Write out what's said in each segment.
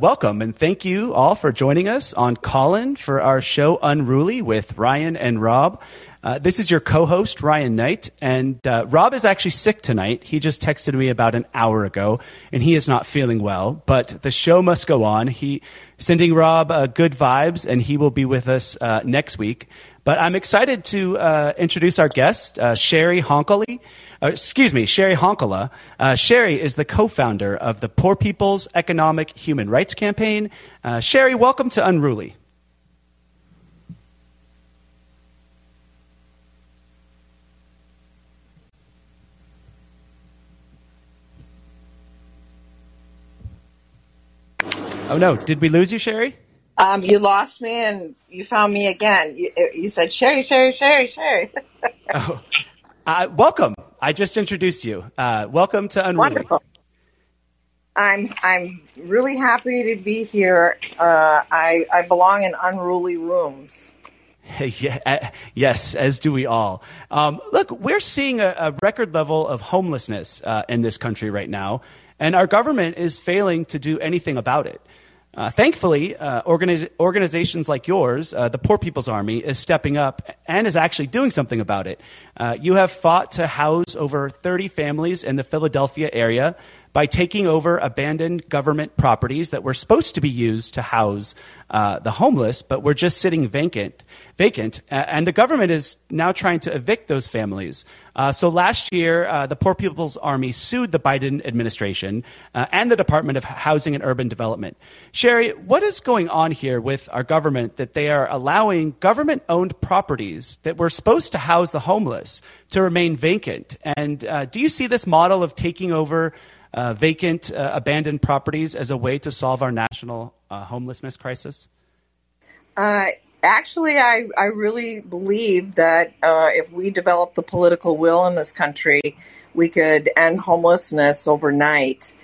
welcome and thank you all for joining us on Callin for our show Unruly with Ryan and Rob. Uh, this is your co-host Ryan Knight, and uh, Rob is actually sick tonight. He just texted me about an hour ago, and he is not feeling well. But the show must go on. He sending Rob uh, good vibes, and he will be with us uh, next week. But I'm excited to uh, introduce our guest, uh, Cheri Honkoli. Uh, excuse me, Cheri Honkala. Uh, Cheri is the co-founder of the Poor People's Economic Human Rights Campaign. Uh, Cheri, welcome to Unruly. Oh no, did we lose you, Cheri? Um, you lost me and you found me again. You, you said Cheri, Cheri, Cheri, Sherry. oh, uh, welcome. I just introduced you. Uh, welcome to Unruly. Wonderful. I'm I'm really happy to be here. Uh, I I belong in unruly rooms. yeah, uh, yes, as do we all. Um, look, we're seeing a, a, record level of homelessness uh, in this country right now, and our government is failing to do anything about it. Uh, thankfully, uh, organiz- organizations like yours, uh, the Poor People's Army, is stepping up and is actually doing something about it. Uh, you have fought to house over 30 families in the Philadelphia area by taking over abandoned government properties that were supposed to be used to house uh, the homeless, but were just sitting vacant. Vacant, and the government is now trying to evict those families. Uh, so last year, uh, the Poor People's Army sued the Biden administration uh, and the Department of Housing and Urban Development. Cheri, what is going on here with our government that they are allowing government-owned properties that were supposed to house the homeless to remain vacant? And uh, do you see this model of taking over? uh, vacant, uh, abandoned properties as a way to solve our national homelessness crisis? Uh, actually, I, I really believe that uh, if we develop the political will in this country, we could end homelessness overnight.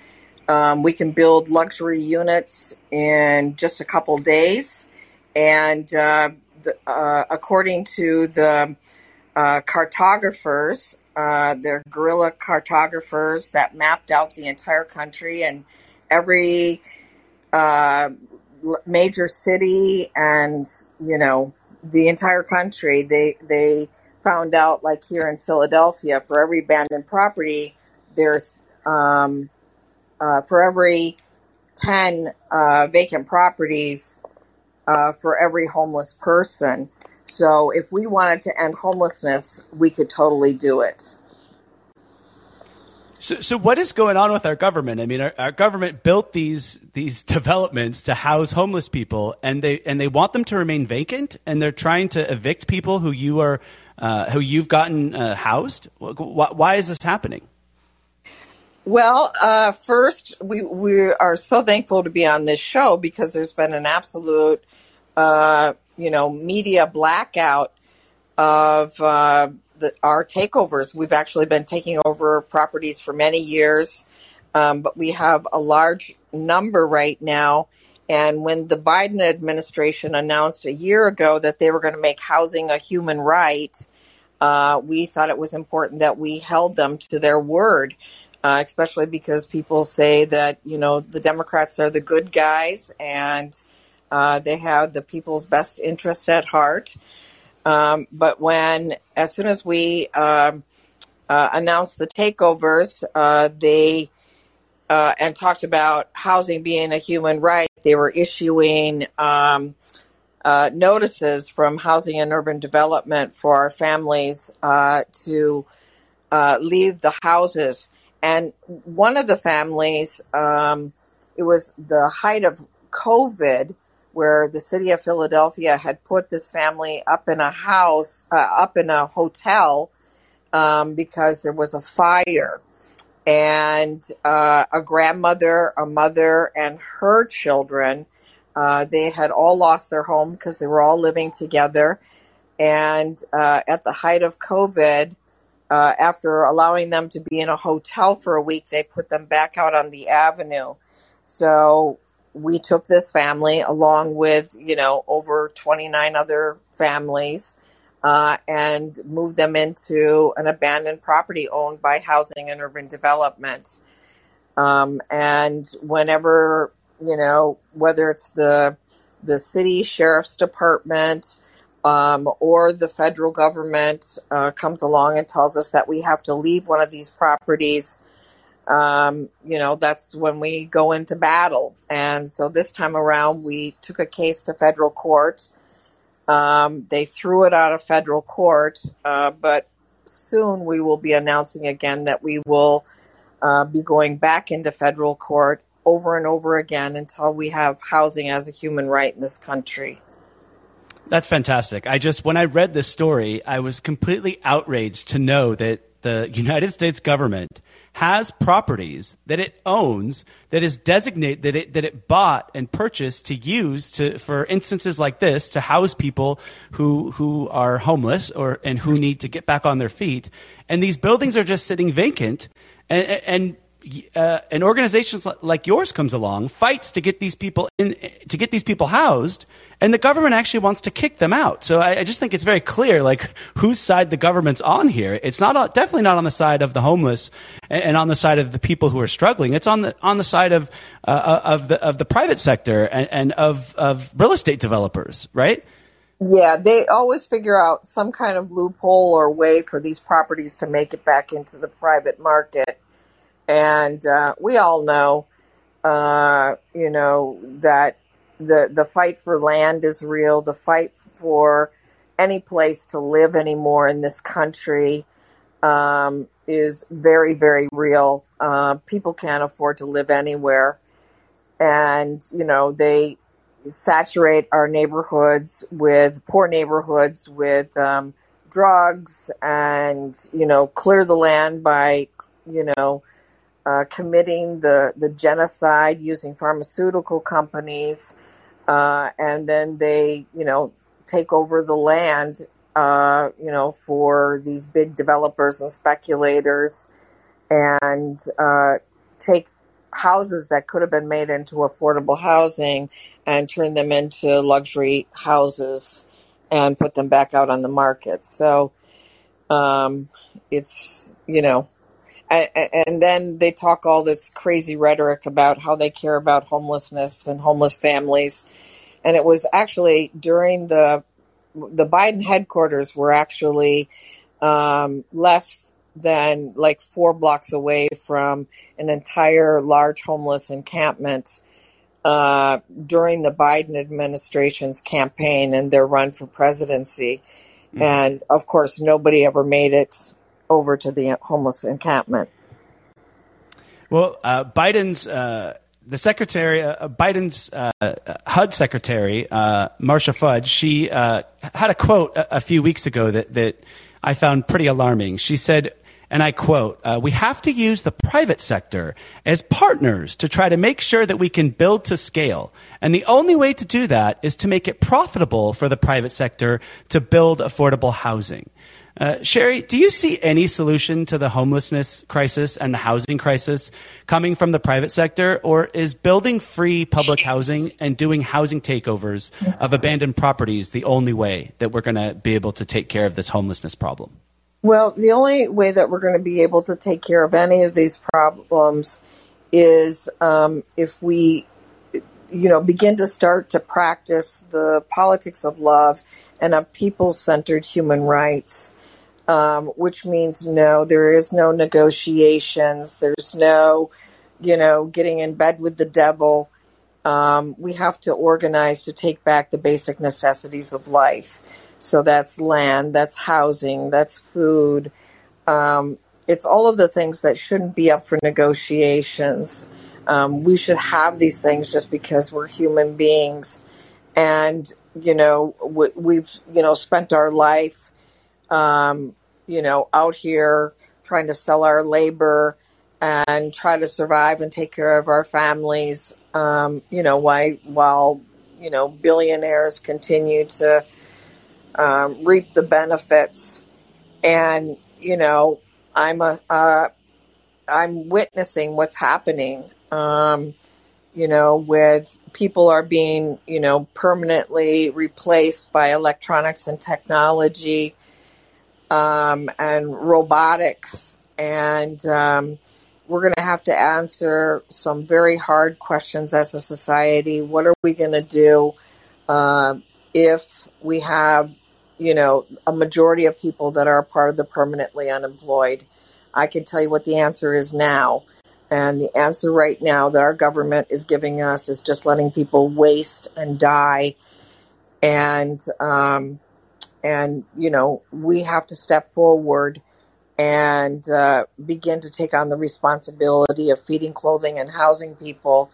Um, we can build luxury units in just a couple days. And uh, the, according to the cartographers, uh, they're guerrilla cartographers that mapped out the entire country and every uh, major city and you know the entire country. They they found out like here in Philadelphia, for every abandoned property, there's um, uh, for every ten uh, vacant properties, uh, for every homeless person. So if we wanted to end homelessness, we could totally do it. So, so what is going on with our government? I mean, our, our, government built these these developments to house homeless people, and they and they want them to remain vacant, and they're trying to evict people who you are uh, who you've gotten uh, housed. Why, why, is this happening? Well, uh, first, we we are so thankful to be on this show because there's been an absolute uh, you know, media blackout of uh, the, our takeovers. We've actually been taking over properties for many years, um, but we have a large number right now. And when the Biden administration announced a year ago that they were going to make housing a human right, uh, we thought it was important that we held them to their word. Uh, especially because people say that you know the Democrats are the good guys and uh, they have the people's best interests at heart. Um, but when, as soon as we um, uh, announced the takeovers, uh, they uh, and talked about housing being a human right, they were issuing um, uh, notices from Housing and Urban Development for our families uh, to leave the houses. And one of the families, um, it was the height of COVID where the city of Philadelphia had put this family up in a house, uh, up in a hotel, um, because there was a fire. And uh, a grandmother, a mother, and her children, uh, they had all lost their home because they were all living together. And uh, at the height of COVID, uh, after allowing them to be in a hotel for a week, they put them back out on the avenue. So we took this family along with, you know, over 29 other families uh, and moved them into an abandoned property owned by Housing and Urban Development. Um, and whenever you know, whether it's the the city sheriff's department um, or the federal government uh, comes along and tells us that we have to leave one of these properties, um, you know, that's when we go into battle. And so this time around, we took a case to federal court. Um, they threw it out of federal court, uh, but soon we will be announcing again that we will uh, be going back into federal court over and over again until we have housing as a human right in this country. That's fantastic. I just, when I read this story, I was completely outraged to know that the United States government has properties that it owns that is designated that it that it bought and purchased to use to for instances like this to house people who who are homeless or and who need to get back on their feet. And these buildings are just sitting vacant. And and uh, an organization like yours comes along, fights to get these people in, to get these people housed, and the government actually wants to kick them out. So I, I just think it's very clear, like whose side the government's on here. It's not definitely not on the side of the homeless and, and, on the side of the people who are struggling. It's on the on the side of uh, uh of the of the private sector and, and of of real estate developers, right? Yeah, they always figure out some kind of loophole or way for these properties to make it back into the private market and uh, we all know, uh, you know, that the the fight for land is real. The fight for any place to live anymore in this country um, is very, very real. Uh, people can't afford to live anywhere, and you know they saturate our neighborhoods with poor neighborhoods with um, drugs, and you know clear the land by you know uh, committing the, the genocide using pharmaceutical companies, uh, and then they, you know, take over the land, uh, you know, for these big developers and speculators, and uh, take houses that could have been made into affordable housing and turn them into luxury houses and put them back out on the market. So um, it's you know and then they talk all this crazy rhetoric about how they care about homelessness and homeless families. And it was actually during the the Biden headquarters were actually um, less than like four blocks away from an entire large homeless encampment uh, during the Biden administration's campaign and their run for presidency. Mm-hmm. And of course, nobody ever made it over to the homeless encampment. Well, uh, Biden's uh, the secretary, uh, Biden's uh, HUD secretary, uh, Marcia Fudge, she uh, had a quote a, a, few weeks ago that that I found pretty alarming. She said. And I quote, we have to use the private sector as partners to try to make sure that we can build to scale. And the only way to do that is to make it profitable for the private sector to build affordable housing. Uh, Cheri, do you see any solution to the homelessness crisis and the housing crisis coming from the private sector, or is building free public housing and doing housing takeovers of abandoned properties the only way that we're going to be able to take care of this homelessness problem? Well, the only way that we're going to be able to take care of any of these problems is um, if we, you know, begin to start to practice the politics of love and of people-centered human rights um, which means no, there is no negotiations. There's no, you know, getting in bed with the devil. Um, we have to organize to take back the basic necessities of life. So that's land, that's housing, that's food. Um, it's all of the things that shouldn't be up for negotiations. Um, we should have these things just because we're human beings. And, you know, we, have you know, spent our life um, you know, out here trying to sell our labor and try to survive and take care of our families. Um, you know, why while you know billionaires continue to um, reap the benefits, and you know, I'm a uh, I'm witnessing what's happening. Um, you know, with people are being, you know, permanently replaced by electronics and technology um, and robotics. And, um, we're going to have to answer some very hard questions as a society. What are we going to do uh, if we have, you know, a majority of people that are part of the permanently unemployed? I can tell you what the answer is now. And the answer right now that our government is giving us is just letting people waste and die. And, um, and, you know, we have to step forward and uh, begin to take on the responsibility of feeding, clothing, and housing people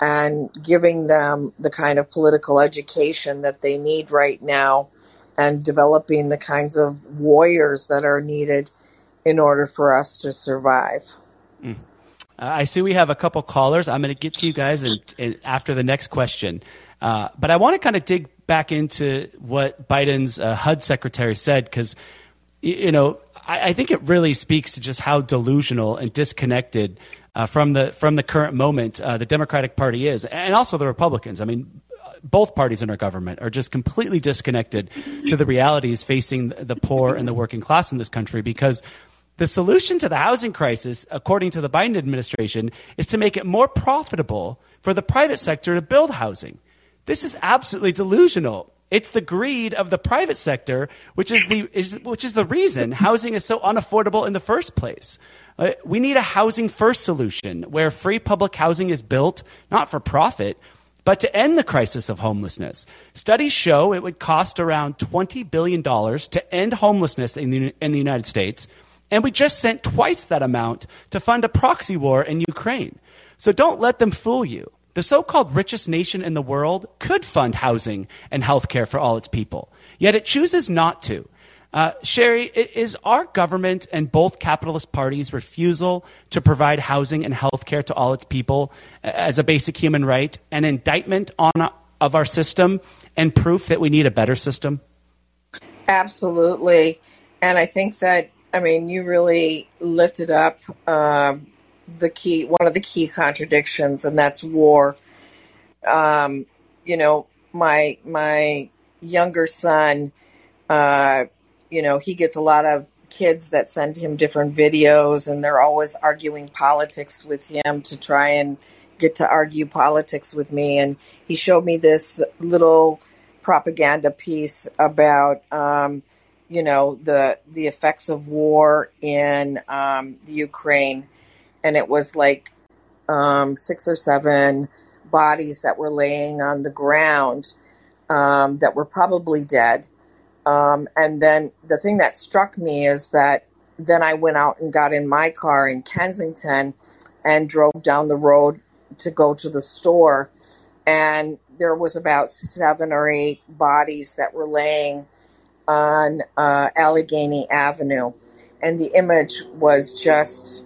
and giving them the kind of political education that they need right now and developing the kinds of warriors that are needed in order for us to survive. Mm. Uh, I see we have a couple callers. I'm going to get to you guys in, in, after the next question. Uh, but I want to kind of dig back into what Biden's uh, HUD secretary said because, you know, I, I, think it really speaks to just how delusional and disconnected uh, from the from the current moment uh, the Democratic Party is, and also the Republicans. I mean, both parties in our government are just completely disconnected to the realities facing the poor and the working class in this country because the solution to the housing crisis, according to the Biden administration, is to make it more profitable for the private sector to build housing. This is absolutely delusional. It's the greed of the private sector, which is the is, which is the reason housing is so unaffordable in the first place. Uh, we need a housing first solution where free public housing is built not for profit, but to end the crisis of homelessness. Studies show it would cost around $20 billion to end homelessness in the, in the United States and we just sent twice that amount to fund a proxy war in Ukraine. So don't let them fool you. The so called richest nation in the world could fund housing and health care for all its people, yet it chooses not to. Uh, Cheri, is our government and both capitalist parties' refusal to provide housing and health care to all its people as a basic human right an indictment on, of our system and proof that we need a better system? Absolutely. And I think that I mean, you really lifted up um, the key, one of the key contradictions, and that's war. Um, you know, my my younger son, uh, you know, he gets a lot of kids that send him different videos, and they're always arguing politics with him to try and get to argue politics with me. And he showed me this little propaganda piece about. Um, you know the the effects of war in um, Ukraine, and it was like um, six or seven bodies that were laying on the ground um, that were probably dead. Um, and then the thing that struck me is that then I went out and got in my car in Kensington and drove down the road to go to the store, and there was about seven or eight bodies that were laying on uh, Allegheny Avenue. And the image was just,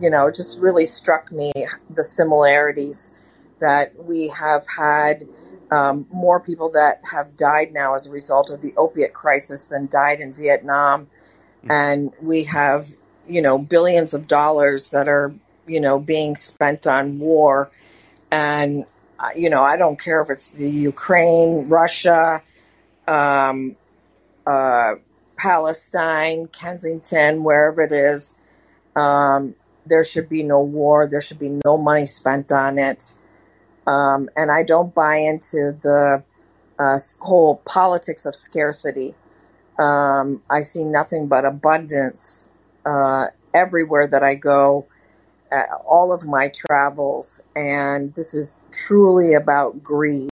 you know, it just really struck me the similarities that we have had um, more people that have died now as a result of the opiate crisis than died in Vietnam. Mm-hmm. And we have, you know, billions of dollars that are, you know, being spent on war. And, uh, you know, I don't care if it's the Ukraine, Russia, um, uh, Palestine, Kensington, wherever it is, um, there should be no war. There should be no money spent on it. Um, and I don't buy into the uh, whole politics of scarcity. Um, I see nothing but abundance uh, everywhere that I go, uh, all of my travels. And this is truly about greed.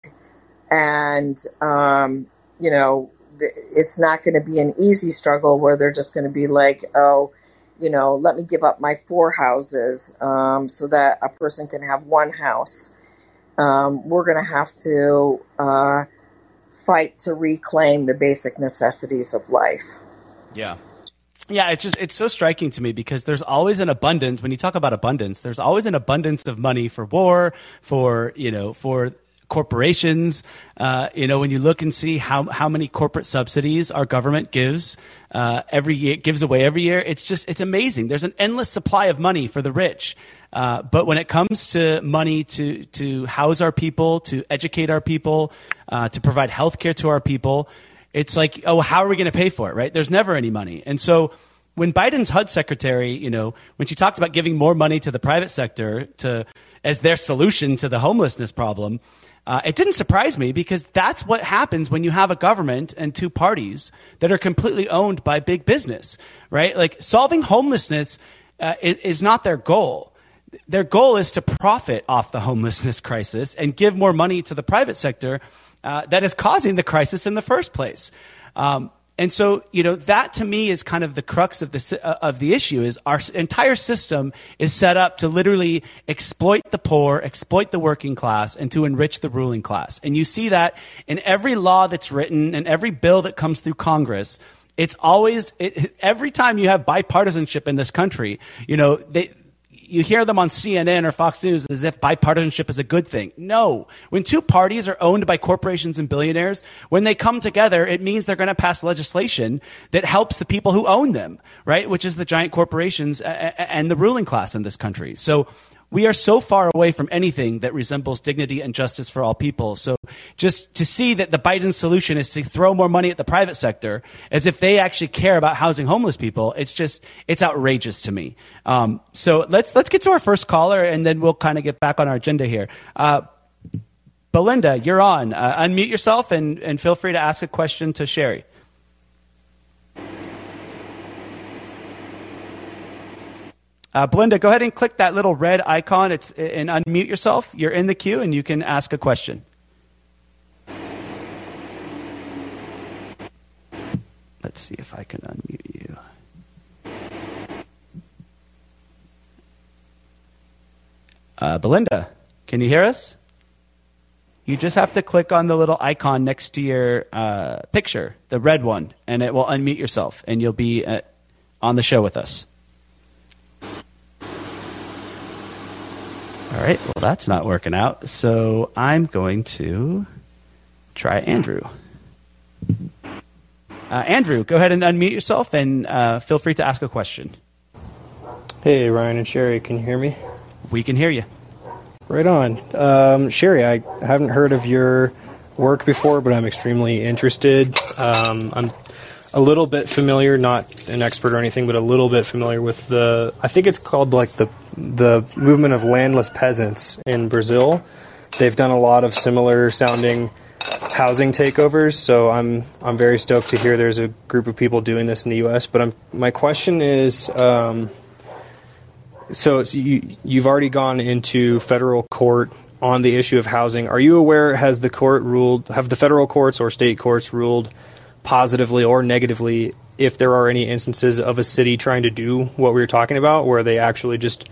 And, um, you know, it's not going to be an easy struggle where they're just going to be like, oh, you know, let me give up my four houses um, so that a person can have one house. Um, we're going to have to uh, fight to reclaim the basic necessities of life. Yeah. Yeah, it's just it's so striking to me because there's always an abundance when you talk about abundance, there's always an abundance of money for war, for, you know, for corporations. Uh, you know, when you look and see how how many corporate subsidies our government gives uh, every year, gives away every year, it's just it's amazing. There's an endless supply of money for the rich. Uh, but when it comes to money to to house our people, to educate our people, uh, to provide health care to our people, it's like, oh, how are we going to pay for it? Right? There's never any money, and so when Biden's HUD secretary, you know, when she talked about giving more money to the private sector to as their solution to the homelessness problem, uh, it didn't surprise me because that's what happens when you have a government and two parties that are completely owned by big business, right? Like solving homelessness uh, is, is not their goal. Their goal is to profit off the homelessness crisis and give more money to the private sector uh, that is causing the crisis in the first place. Um, and so, you know, that to me is kind of the crux of the, uh, of the issue is our entire system is set up to literally exploit the poor, exploit the working class, and to enrich the ruling class. And you see that in every law that's written and every bill that comes through Congress. It's always, it, every time you have bipartisanship in this country, you know, they, you hear them on CNN or Fox News as if bipartisanship is a good thing. No. When two parties are owned by corporations and billionaires, when they come together, it means they're going to pass legislation that helps the people who own them, right? Which is the giant corporations and the ruling class in this country. So we are so far away from anything that resembles dignity and justice for all people. So just to see that the Biden solution is to throw more money at the private sector as if they actually care about housing homeless people, it's just, it's outrageous to me. Um, so let's, let's get to our first caller and then we'll kind of get back on our agenda here. Uh, Belinda, you're on. Uh, unmute yourself and, and feel free to ask a question to Cheri. Uh, Belinda, go ahead and click that little red icon it's, and unmute yourself. You're in the queue and you can ask a question. Let's see if I can unmute you. Uh, Belinda, can you hear us? You just have to click on the little icon next to your uh, picture, the red one, and it will unmute yourself, and you'll be uh, on the show with us. All right, well, that's not working out. So I'm going to try Andrew. Uh, Andrew, go ahead and unmute yourself and uh, feel free to ask a question. Hey, Ryan and Cheri, can you hear me? We can hear you. Right on. Um, Cheri, I haven't heard of your work before, but I'm extremely interested. Um, I'm a little bit familiar, not an expert or anything, but a little bit familiar with the. I think it's called like the the movement of landless peasants in Brazil. They've done a lot of similar sounding housing takeovers, so I'm I'm very stoked to hear there's a group of people doing this in the U.S. But I'm, my question is, um, so you you've already gone into federal court on the issue of housing. Are you aware? Has the court ruled? Have the federal courts or state courts ruled positively or negatively if there are any instances of a city trying to do what we were talking about, where they actually just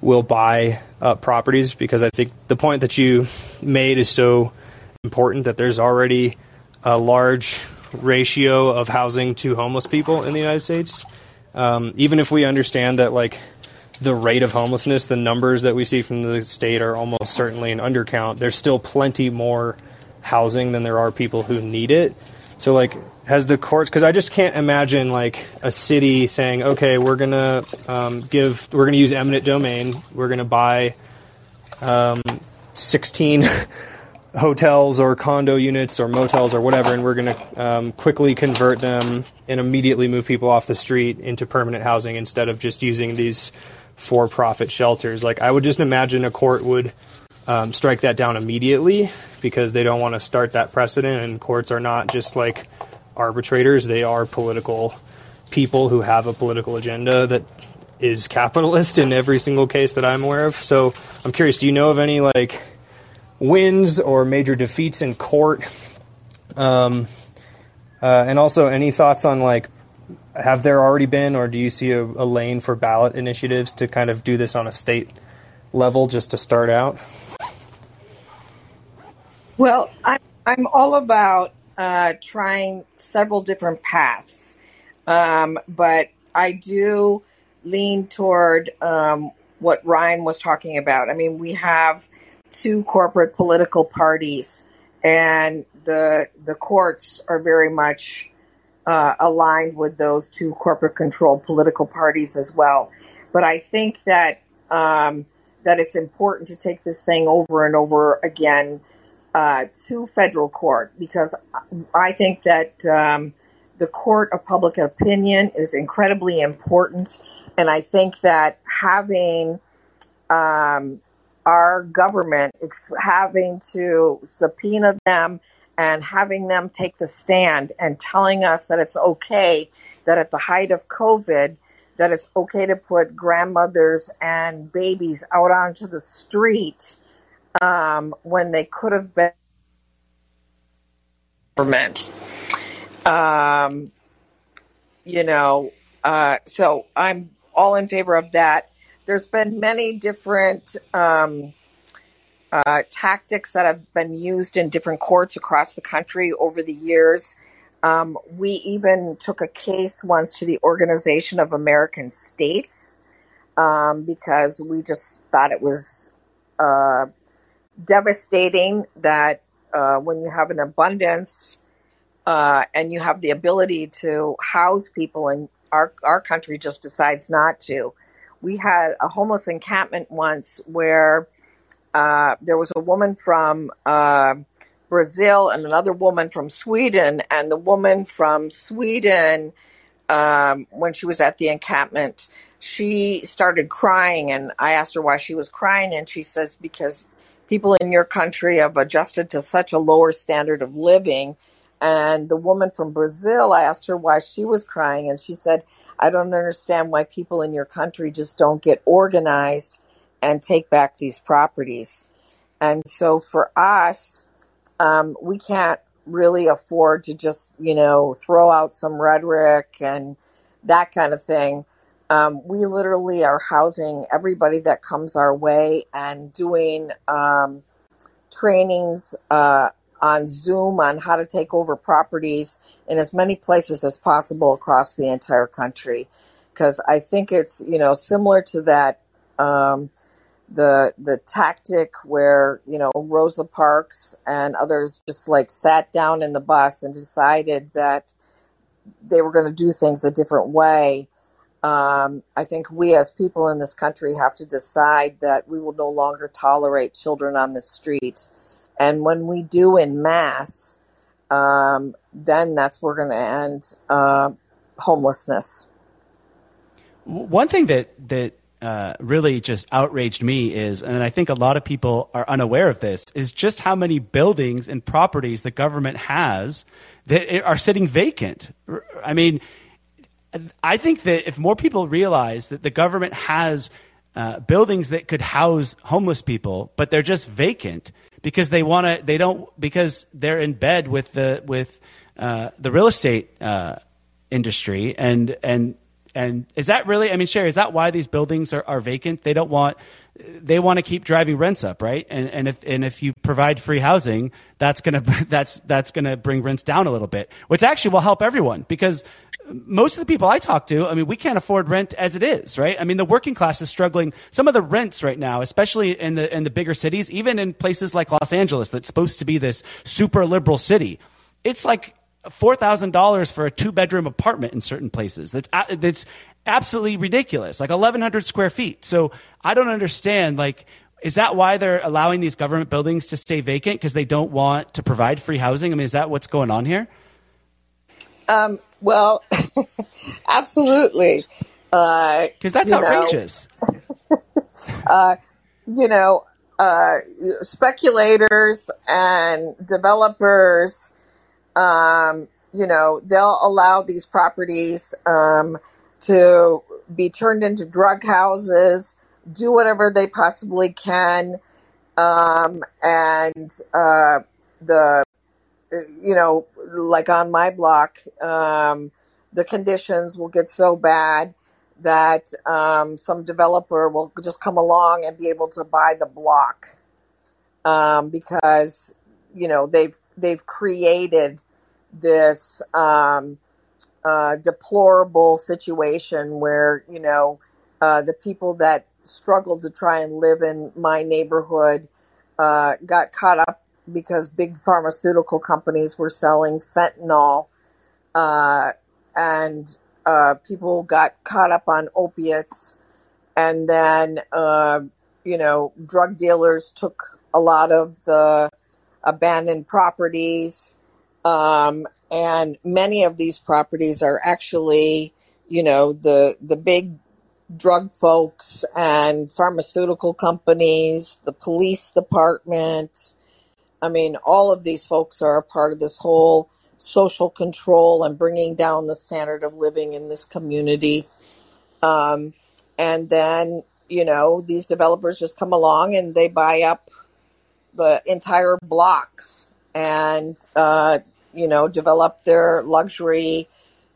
will buy uh, properties? Because I think the point that you made is so important that there's already a large ratio of housing to homeless people in the United States. Um, even if we understand that, like, the rate of homelessness, the numbers that we see from the state are almost certainly an undercount. There's still plenty more housing than there are people who need it. So, like, has the courts? Because I just can't imagine like a city saying, "Okay, we're gonna um, give, we're gonna use eminent domain, we're gonna buy um, 16 hotels or condo units or motels or whatever, and we're gonna um, quickly convert them and immediately move people off the street into permanent housing instead of just using these for-profit shelters." Like, I would just imagine a court would. Um, strike that down immediately because they don't want to start that precedent, and courts are not just like arbitrators. They are political people who have a political agenda that is capitalist in every single case that I'm aware of. So I'm curious, do you know of any like wins or major defeats in court? Um, uh, and also, any thoughts on like have there already been, or do you see a, a lane for ballot initiatives to kind of do this on a state level just to start out? Well, I'm I'm all about uh, trying several different paths, um, but I do lean toward um, what Ryan was talking about. I mean, we have two corporate political parties, and the the courts are very much uh, aligned with those two corporate controlled political parties as well. But I think that um, that it's important to take this thing over and over again uh, to federal court because I think that um, the court of public opinion is incredibly important. And I think that having um, our government ex- having to subpoena them and having them take the stand and telling us that it's okay that at the height of COVID, that it's okay to put grandmothers and babies out onto the street um, when they could have been government. Um, you know, uh, so I'm all in favor of that. There's been many different um, uh, tactics that have been used in different courts across the country over the years. Um, we even took a case once to the Organization of American States um, because we just thought it was uh, devastating that uh, when you have an abundance uh, and you have the ability to house people, and our our country just decides not to. We had a homeless encampment once where uh, there was a woman from uh, Brazil and another woman from Sweden, and the woman from Sweden, um, when she was at the encampment, she started crying, and I asked her why she was crying, and she says because people in your country have adjusted to such a lower standard of living. And the woman from Brazil, I asked her why she was crying, and she said, I don't understand why people in your country just don't get organized and take back these properties. And so for us, um, we can't really afford to just, you know, throw out some rhetoric and that kind of thing. Um, we literally are housing everybody that comes our way and doing um, trainings uh, on Zoom on how to take over properties in as many places as possible across the entire country. Because I think it's, you know, similar to that. Um, the the tactic where you know Rosa Parks and others just like sat down in the bus and decided that they were going to do things a different way. Um, I think we as people in this country have to decide that we will no longer tolerate children on the street, and when we do in mass, um, then that's where we're going to end uh, homelessness. One thing that that uh, really just outraged me is, and I think a lot of people are unaware of this, is just how many buildings and properties the government has that are sitting vacant. I mean, I think that if more people realize that the government has uh, buildings that could house homeless people, but they're just vacant because they want to, they don't, because they're in bed with the with uh, the real estate uh, industry and and and is that really? I mean, Cheri, is that why these buildings are, are vacant? They don't want they want to keep driving rents up, right? And and if and if you provide free housing, that's gonna that's that's gonna bring rents down a little bit, which actually will help everyone because most of the people I talk to, I mean, we can't afford rent as it is, right? I mean, the working class is struggling. Some of the rents right now, especially in the in the bigger cities, even in places like Los Angeles, that's supposed to be this super liberal city, it's like four thousand dollars for a two bedroom apartment in certain places. That's that's absolutely ridiculous. Like eleven hundred square feet. So I don't understand. Like, is that why they're allowing these government buildings to stay vacant because they don't want to provide free housing? I mean, is that what's going on here? Um, well, absolutely. Because uh, that's outrageous. uh, you know, uh, speculators and developers um, you know, they'll allow these properties um, to be turned into drug houses, do whatever they possibly can, um, and uh, the you know, like on my block, um, the conditions will get so bad that um, some developer will just come along and be able to buy the block. Um, because you know they've they've created this um, uh, deplorable situation where you know uh, the people that struggled to try and live in my neighborhood uh, got caught up because big pharmaceutical companies were selling fentanyl, uh, and uh, people got caught up on opiates, and then uh, you know drug dealers took a lot of the abandoned properties Um, and many of these properties are actually, you know, the the big drug folks and pharmaceutical companies, the police department. I mean, all of these folks are a part of this whole social control and bringing down the standard of living in this community. Um, and then, you know, these developers just come along and they buy up the entire blocks and, uh, you know, develop their luxury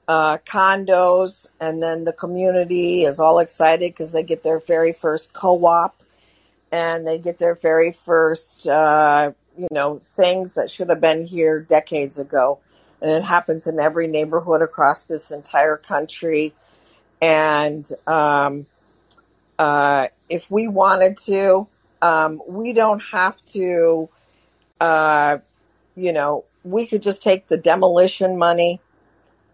uh, condos. And then the community is all excited because they get their very first co op and they get their very first, uh, you know, things that should have been here decades ago. And it happens in every neighborhood across this entire country. And um, uh, if we wanted to, um, we don't have to, uh, you know, we could just take the demolition money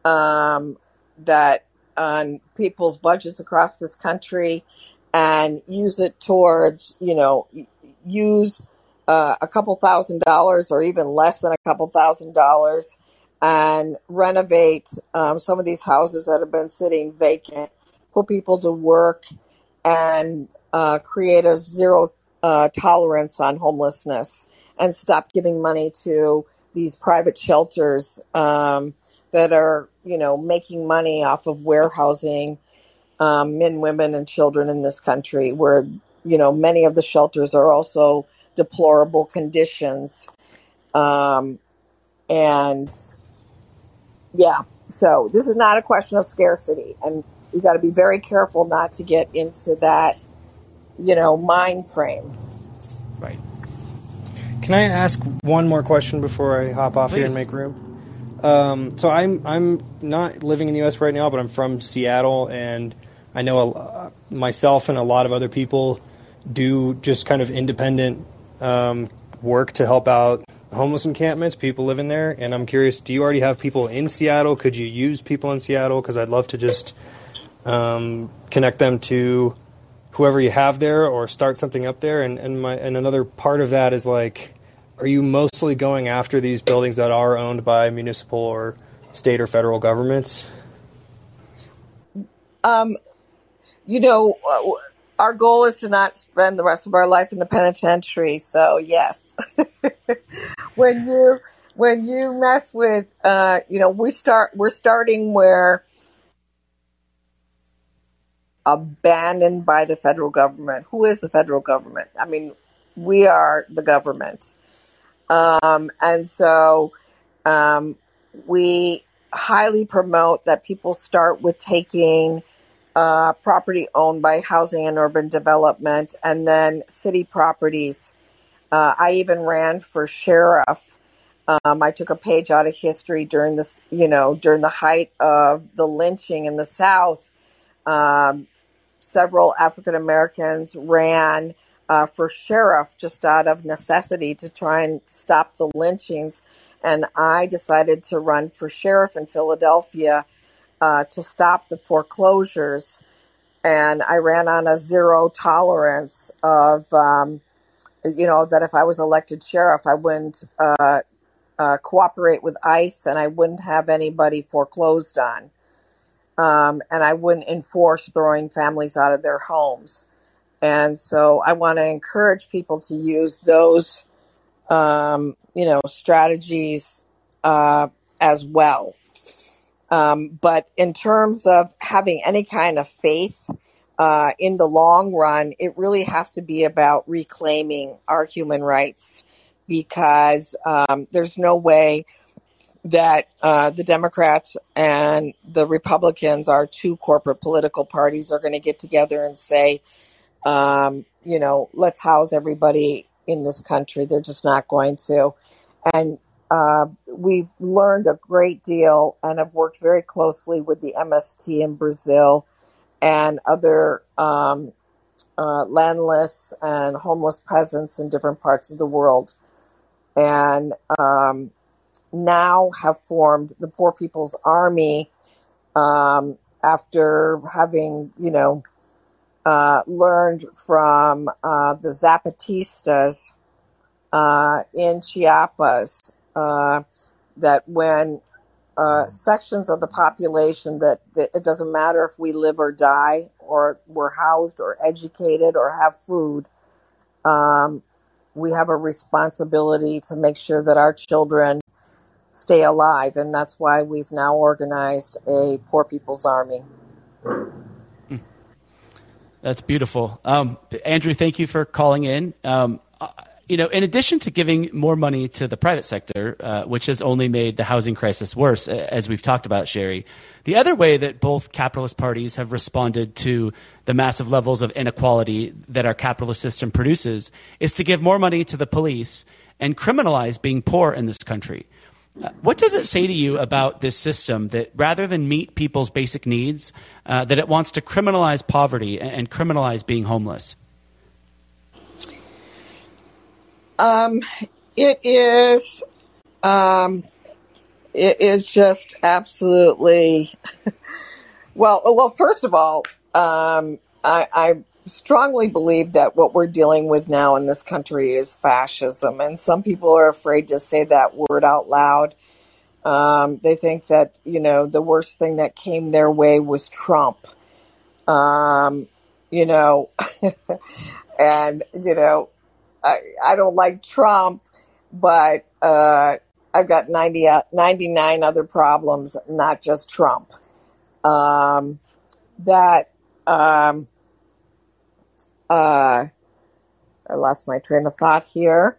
um, that on people's budgets across this country and use it towards, you know, use uh, a couple thousand dollars or even less than a couple thousand dollars and renovate um, some of these houses that have been sitting vacant, put people to work, and uh, create a zero uh, tolerance on homelessness and stop giving money to these private shelters um, that are, you know, making money off of warehousing um, men, women, and children in this country, where you know many of the shelters are also deplorable conditions, um, and yeah. So this is not a question of scarcity, and we've got to be very careful not to get into that, you know, mind frame. Right. Can I ask one more question before I hop off here and make room? Um, so I'm I'm not living in the U.S. right now, but I'm from Seattle, and I know a, uh, myself and a lot of other people do just kind of independent um, work to help out homeless encampments, people living there. And I'm curious, do you already have people in Seattle? Could you use people in Seattle? Because I'd love to just um, connect them to whoever you have there or start something up there. And and my and another part of that is like, are you mostly going after these buildings that are owned by municipal or state or federal governments? Um, you know, uh, our goal is to not spend the rest of our life in the penitentiary. So yes, when you when you mess with, uh, you know, we start we're starting where abandoned by the federal government. Who is the federal government? I mean, we are the government, um, and so um, we highly promote that people start with taking uh, property owned by housing and urban development, and then city properties. Uh, I even ran for sheriff. Um, I took a page out of history during this, you know, during the height of the lynching in the South. Um, several African Americans ran uh, for sheriff just out of necessity to try and stop the lynchings. And I decided to run for sheriff in Philadelphia uh, to stop the foreclosures. And I ran on a zero tolerance of, um, you know, that if I was elected sheriff, I wouldn't uh, uh, cooperate with ICE and I wouldn't have anybody foreclosed on. Um, and I wouldn't enforce throwing families out of their homes. And so I want to encourage people to use those, um, you know, strategies uh, as well. Um, but in terms of having any kind of faith uh, in the long run, it really has to be about reclaiming our human rights because um, there's no way that uh, the Democrats and the Republicans, our two corporate political parties, are going to get together and say, um, you know, let's house everybody in this country. They're just not going to. And uh, we've learned a great deal and have worked very closely with the MST in Brazil and other um, uh, landless and homeless peasants in different parts of the world. And um, now have formed the Poor People's Army um, after having, you know, uh, learned from uh, the Zapatistas uh, in Chiapas. Uh, that when uh, sections of the population that, that it doesn't matter if we live or die, or we're housed or educated or have food, um, we have a responsibility to make sure that our children stay alive. And that's why we've now organized a Poor People's Army. That's beautiful. Um, Andrew, thank you for calling in. Um, you know, in addition to giving more money to the private sector, uh, which has only made the housing crisis worse, as we've talked about, Cheri, the other way that both capitalist parties have responded to the massive levels of inequality that our capitalist system produces is to give more money to the police and criminalize being poor in this country. What does it say to you about this system that rather than meet people's basic needs, uh, that it wants to criminalize poverty and criminalize being homeless? Um, it is, um, it is just absolutely. well, well, first of all, um, I, I strongly believe that what we're dealing with now in this country is fascism, and some people are afraid to say that word out loud. Um, they think that you know the worst thing that came their way was Trump. Um, you know, and you know, I I don't like Trump, but uh, I've got 90, uh, 99 other problems, not just Trump. Um, that um, uh, I lost my train of thought here.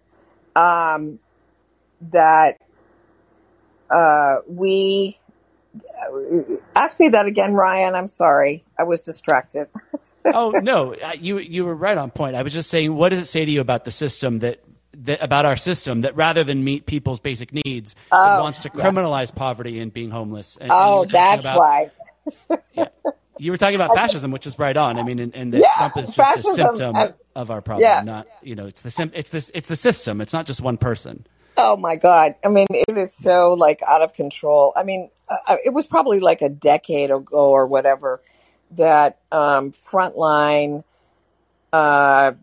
Um, that uh, we uh, ask me that again, Ryan. I'm sorry, I was distracted. oh no, you you were right on point. I was just saying, what does it say to you about the system that? that about our system that rather than meet people's basic needs, oh, it wants to criminalize yeah. poverty and being homeless. And, oh, and that's about, why. yeah you were talking about fascism, which is right on. I mean, and, and that yeah, Trump is just fascism, a symptom of our problem. Yeah. Not you know, it's the sim- it's this it's the system. It's not just one person. Oh my God! I mean, it is so like out of control. I mean, uh it was probably like a decade ago or whatever that um, Frontline uh,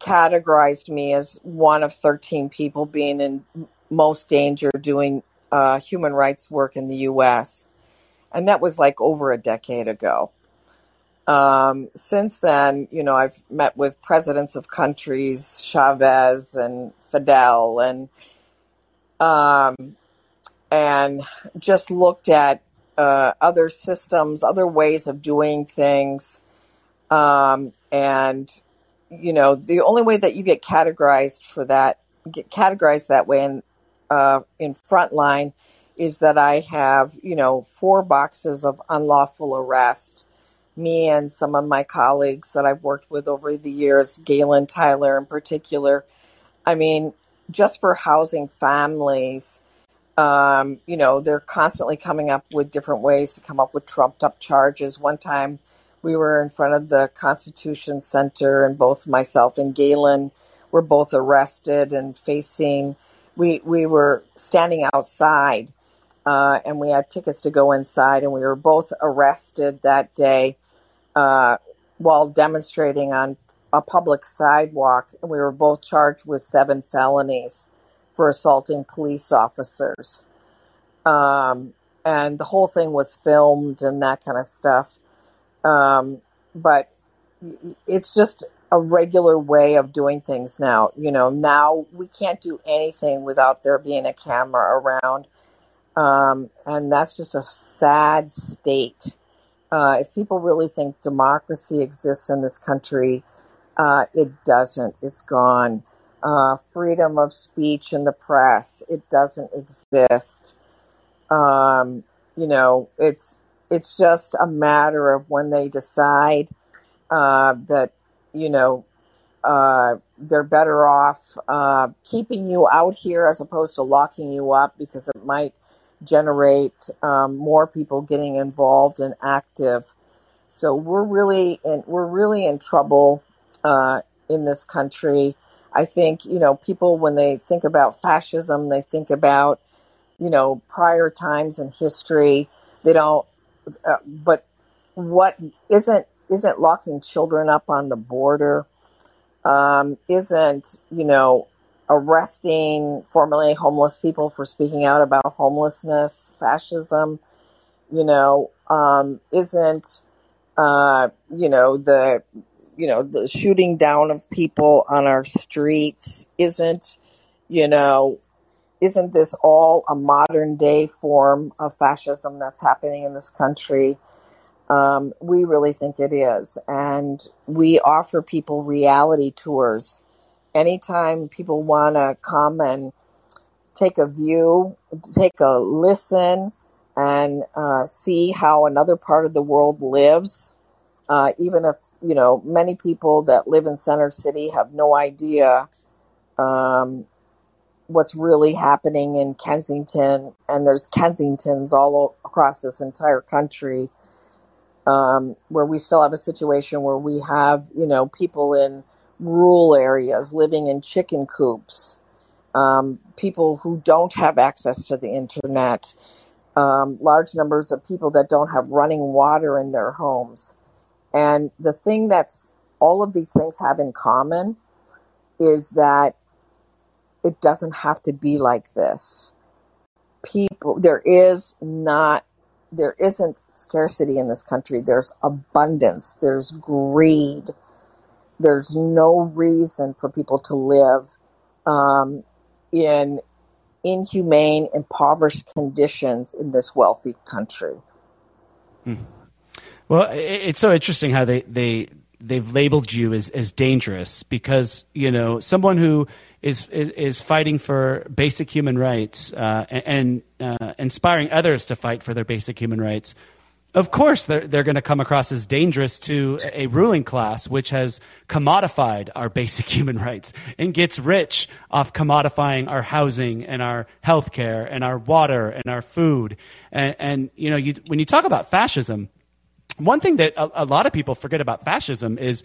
categorized me as one of thirteen people being in most danger doing uh, human rights work in the U.S and that was like over a decade ago. Um, since then, you know, I've met with presidents of countries, Chavez and Fidel, and um, and just looked at uh, other systems, other ways of doing things, um, and you know, the only way that you get categorized for that, get categorized that way in uh, in frontline is that I have, you know, four boxes of unlawful arrest. Me and some of my colleagues that I've worked with over the years, Galen Tyler in particular. I mean, just for housing families, um, you know, they're constantly coming up with different ways to come up with trumped up charges. One time we were in front of the Constitution Center, and both myself and Galen were both arrested and facing. We we were standing outside uh, and we had tickets to go inside, and we were both arrested that day uh, while demonstrating on a public sidewalk. And we were both charged with seven felonies for assaulting police officers. Um, and the whole thing was filmed and that kind of stuff. Um, but it's just a regular way of doing things now. You know, now we can't do anything without there being a camera around um, and that's just a sad state. Uh, if people really think democracy exists in this country, uh, it doesn't. It's gone. Uh, freedom of speech in the press, it doesn't exist. Um, you know, it's it's just a matter of when they decide uh, that you know uh, they're better off uh, keeping you out here as opposed to locking you up because it might generate um, more people getting involved and active. So we're really in, we're really in trouble uh, in this country. I think you know people when they think about fascism, they think about you know prior times in history. They don't, uh, but what isn't isn't locking children up on the border, um, isn't you know arresting formerly homeless people for speaking out about homelessness, fascism, you know, um, isn't, uh, you know, the, you know, the shooting down of people on our streets isn't, you know, isn't this all a modern day form of fascism that's happening in this country? Um, we really think it is. And we offer people reality tours. Anytime people want to come and take a view, take a listen, and uh, see how another part of the world lives, uh, even if, you know, many people that live in Center City have no idea um, what's really happening in Kensington, and there's Kensingtons all across this entire country um, where we still have a situation where we have, you know, people in rural areas living in chicken coops, um, people who don't have access to the internet, um, large numbers of people that don't have running water in their homes. And the thing that's all of these things have in common is that it doesn't have to be like this. People, there is not there isn't scarcity in this country. There's abundance. There's greed. There's no reason for people to live um, in inhumane, impoverished conditions in this wealthy country. Hmm. Well, it's so interesting how they, they they've labeled you as, as dangerous because you know someone who is is, is fighting for basic human rights uh, and, uh, inspiring others to fight for their basic human rights. Of course, they're, they're going to come across as dangerous to a ruling class which has commodified our basic human rights and gets rich off commodifying our housing and our healthcare and our water and our food. And, and you know, you, when you talk about fascism, one thing that a, a, lot of people forget about fascism is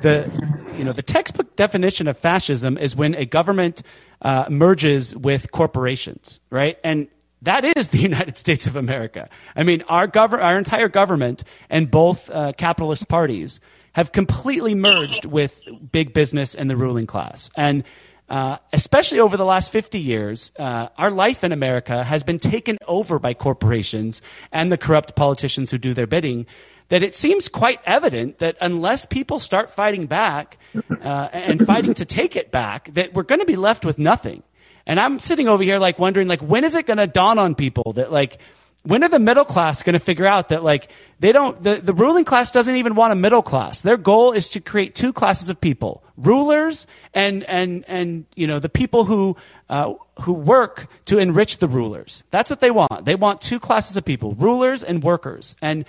the you know the textbook definition of fascism is when a government uh, merges with corporations, right? And that is the United States of America. I mean, our gov- our entire government and both uh, capitalist parties have completely merged with big business and the ruling class. And uh, especially over the last 50 years, uh, our life in America has been taken over by corporations and the corrupt politicians who do their bidding that it seems quite evident that unless people start fighting back uh, and fighting to take it back, that we're going to be left with nothing. And I'm sitting over here like wondering, like, when is it going to dawn on people that like, when are the middle class going to figure out that like they don't the, the ruling class doesn't even want a middle class their goal is to create two classes of people rulers and and and you know the people who uh, who work to enrich the rulers. That's what they want. They want two classes of people rulers and workers. And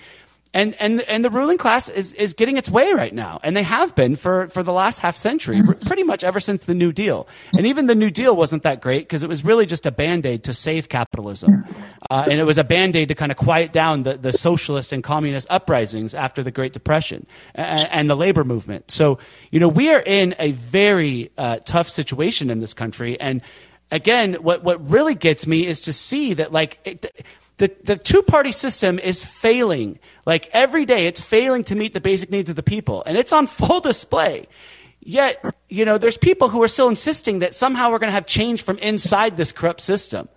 and and and the ruling class is is getting its way right now, and they have been for for the last half century, pretty much ever since the New Deal. And even the New Deal wasn't that great because it was really just a band aid to save capitalism, uh, and it was a band aid to kind of quiet down the the socialist and communist uprisings after the Great Depression and, and the labor movement. So you know we are in a very uh, tough situation in this country, and again, what what really gets me is to see that like. It, the, the two party system is failing. Like every day, it's failing to meet the basic needs of the people. And it's on full display. Yet, you know, there's people who are still insisting that somehow we're going to have change from inside this corrupt system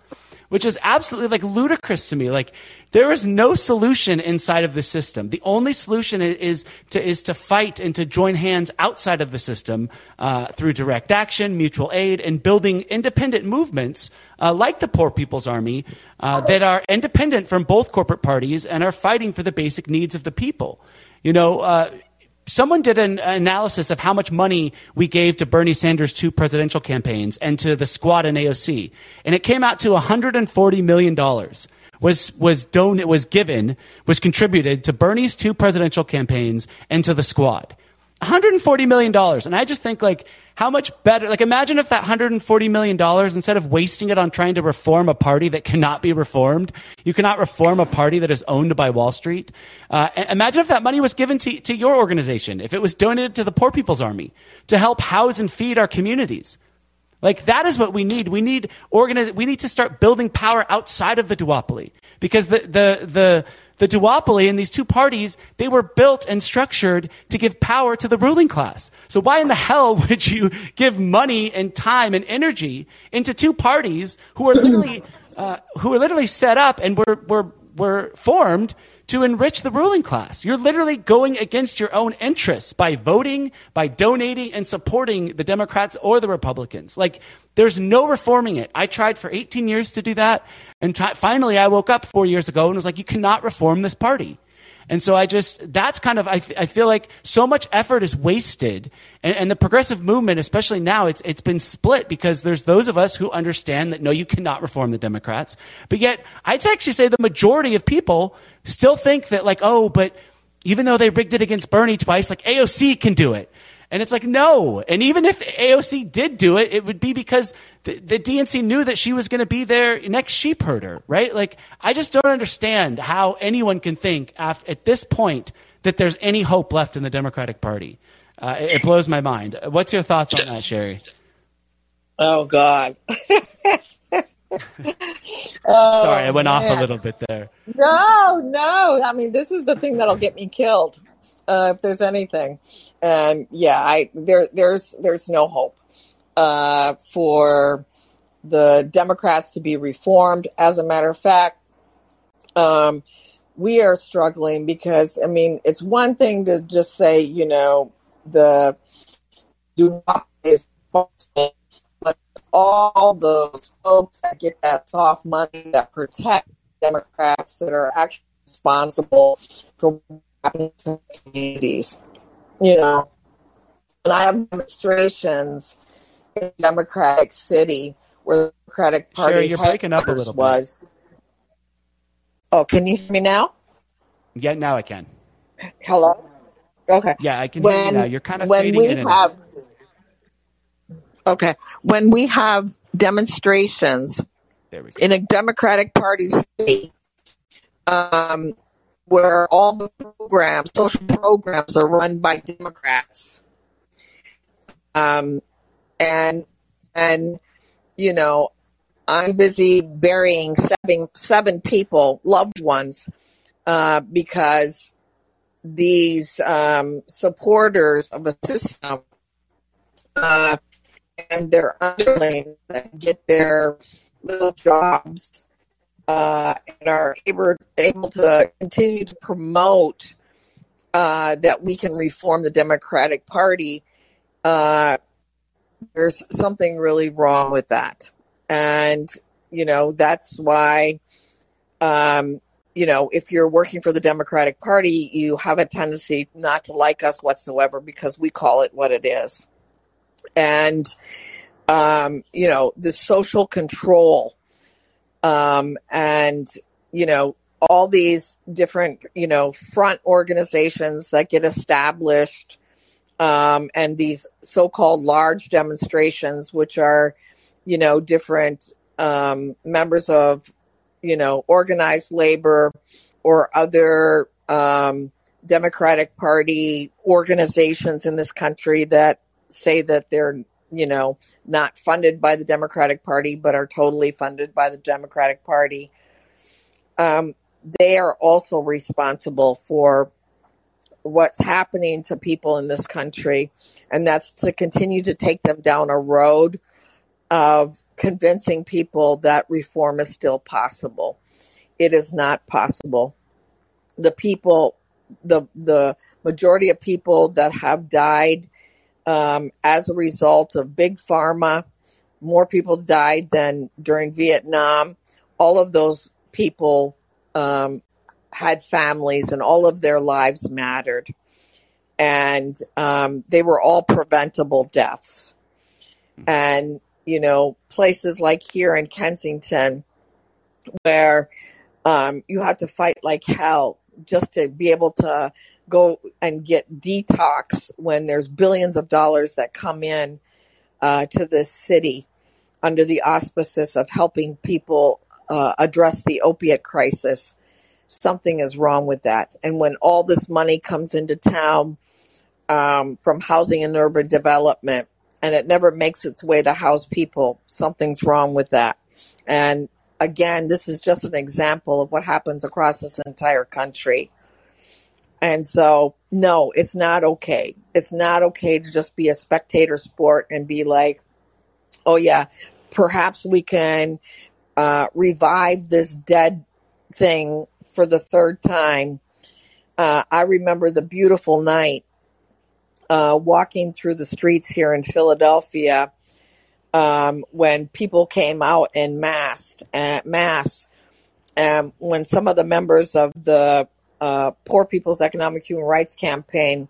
which is absolutely like ludicrous to me. Like there is no solution inside of the system. The only solution is to is to fight and to join hands outside of the system uh, through direct action, mutual aid, and building independent movements uh, like the Poor People's Army uh, that are independent from both corporate parties and are fighting for the basic needs of the people. You know uh, someone did an analysis of how much money we gave to Bernie Sanders' two presidential campaigns and to the squad in AOC, and it came out to 140 million dollars was was don was given was contributed to Bernie's two presidential campaigns and to the squad. 140 million dollars, and I just think like how much better, like imagine if that $140 million, instead of wasting it on trying to reform a party that cannot be reformed, you cannot reform a party that is owned by Wall Street. Uh, imagine if that money was given to, to your organization, if it was donated to the Poor People's Army to help house and feed our communities. Like that is what we need. We need organize, we need to start building power outside of the duopoly because the, the, the, the duopoly and these two parties, they were built and structured to give power to the ruling class. So why in the hell would you give money and time and energy into two parties who are literally, uh, who are literally set up and were, were, were formed to enrich the ruling class. You're literally going against your own interests by voting, by donating and supporting the Democrats or the Republicans. Like, there's no reforming it. I tried for 18 years to do that. And t- finally, I woke up four years ago and was like, you cannot reform this party. And so I just, that's kind of, I, I feel like so much effort is wasted. And, and, the progressive movement, especially now, it's, it's been split because there's those of us who understand that no, you cannot reform the Democrats. But yet, I'd actually say the majority of people still think that like, oh, but even though they rigged it against Bernie twice, like AOC can do it. And it's like, no. And even if AOC did do it, it would be because the, the DNC knew that she was going to be their next sheep herder, right? Like, I just don't understand how anyone can think af- at this point that there's any hope left in the Democratic Party. Uh, it, it, blows my mind. What's your thoughts on that, Cheri? Oh, God. oh, Sorry, I went man. off a little bit there. No, no. I mean, this is the thing that'll get me killed uh, if there's anything. And yeah, I there there's there's no hope uh, for the Democrats to be reformed. As a matter of fact, um, we are struggling because I mean it's one thing to just say you know the do not is but all those folks that get that soft money that protect Democrats that are actually responsible for communities. You know, and I have demonstrations in Democratic City where the Democratic Party sure, you're breaking up a little was. Bit. Oh, can you hear me now? Yeah, now I can. Hello. Okay. Yeah, I can when, hear you now. You're kind of when we have. Okay, when we have demonstrations in a Democratic Party state, um, where all the programs, social programs, are run by Democrats. Um, and and you know, I'm busy burying seven seven people, loved ones, uh, because these um, supporters of a system uh, and their underlings get their little jobs uh, and are able, able to continue to promote uh, that we can reform the Democratic Party, uh, there's something really wrong with that. And, you know, that's why, um, you know, if you're working for the Democratic Party, you have a tendency not to like us whatsoever because we call it what it is. And, um, you know, the social control um, and you know all these different you know front organizations that get established um, and these so-called large demonstrations which are you know different um, members of you know organized labor or other um, democratic party organizations in this country that say that they're you know, not funded by the Democratic Party, but are totally funded by the Democratic Party. Um, they are also responsible for what's happening to people in this country, and that's to continue to take them down a road of convincing people that reform is still possible. It is not possible. The people, the the majority of people that have died um, as a result of big pharma. More people died than during Vietnam. All of those people um, had families, and all of their lives mattered. And um, they were all preventable deaths. And, you know, places like here in Kensington, where um, you have to fight like hell just to be able to go and get detox when there's billions of dollars that come in uh, to this city under the auspices of helping people uh, address the opiate crisis. Something is wrong with that. And when all this money comes into town um, from housing and urban development and it never makes its way to house people, something's wrong with that. And again, this is just an example of what happens across this entire country. And so, no, it's not okay. It's not okay to just be a spectator sport and be like, oh, yeah, perhaps we can uh, revive this dead thing for the third time. Uh, I remember the beautiful night uh, walking through the streets here in Philadelphia um, when people came out in mass, mass, and when some of the members of the uh, Poor People's Economic Human Rights Campaign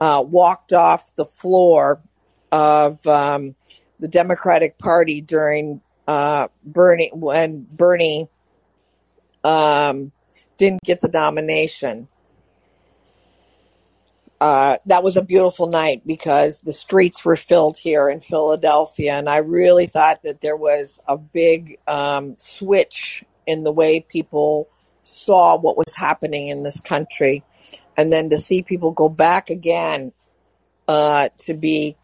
uh, walked off the floor of um, the Democratic Party during uh, Bernie when Bernie um, didn't get the nomination. Uh, that was a beautiful night because the streets were filled here in Philadelphia, and I really thought that there was a big um, switch in the way people saw what was happening in this country, and then to see people go back again uh, to be,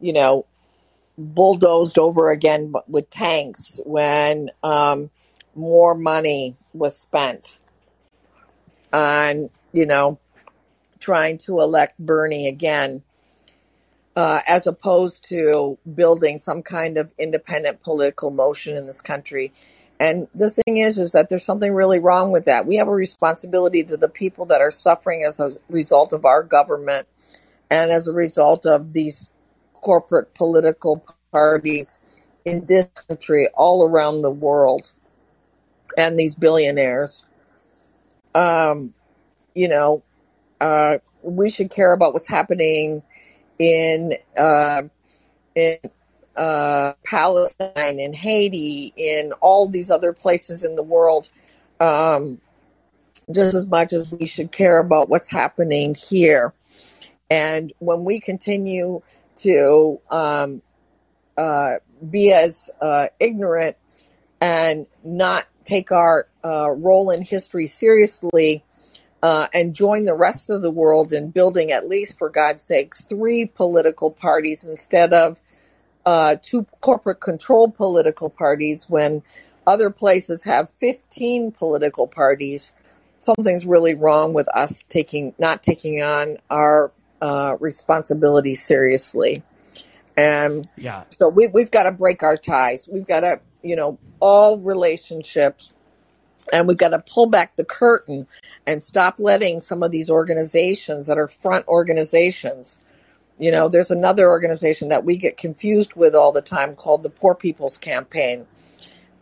you know, bulldozed over again with tanks when um, more money was spent on, you know, trying to elect Bernie again, uh, as opposed to building some kind of independent political motion in this country. And the thing is, is that there's something really wrong with that. We have a responsibility to the people that are suffering as a result of our government and as a result of these corporate political parties in this country, all around the world, and these billionaires. Um, you know, uh, we should care about what's happening in uh, in uh, Palestine, in Haiti, in all these other places in the world, um, just as much as we should care about what's happening here. And when we continue to um, uh, be as uh, ignorant and not take our uh, role in history seriously uh, and join the rest of the world in building, at least for God's sakes, three political parties instead of uh, two corporate controlled political parties when other places have 15 political parties. Something's really wrong with us taking not taking on our uh, responsibility seriously. And Yeah. so we, we've got to break our ties. We've got to, you know, all relationships and we've got to pull back the curtain and stop letting some of these organizations that are front organizations. You know, there's another organization that we get confused with all the time called the Poor People's Campaign.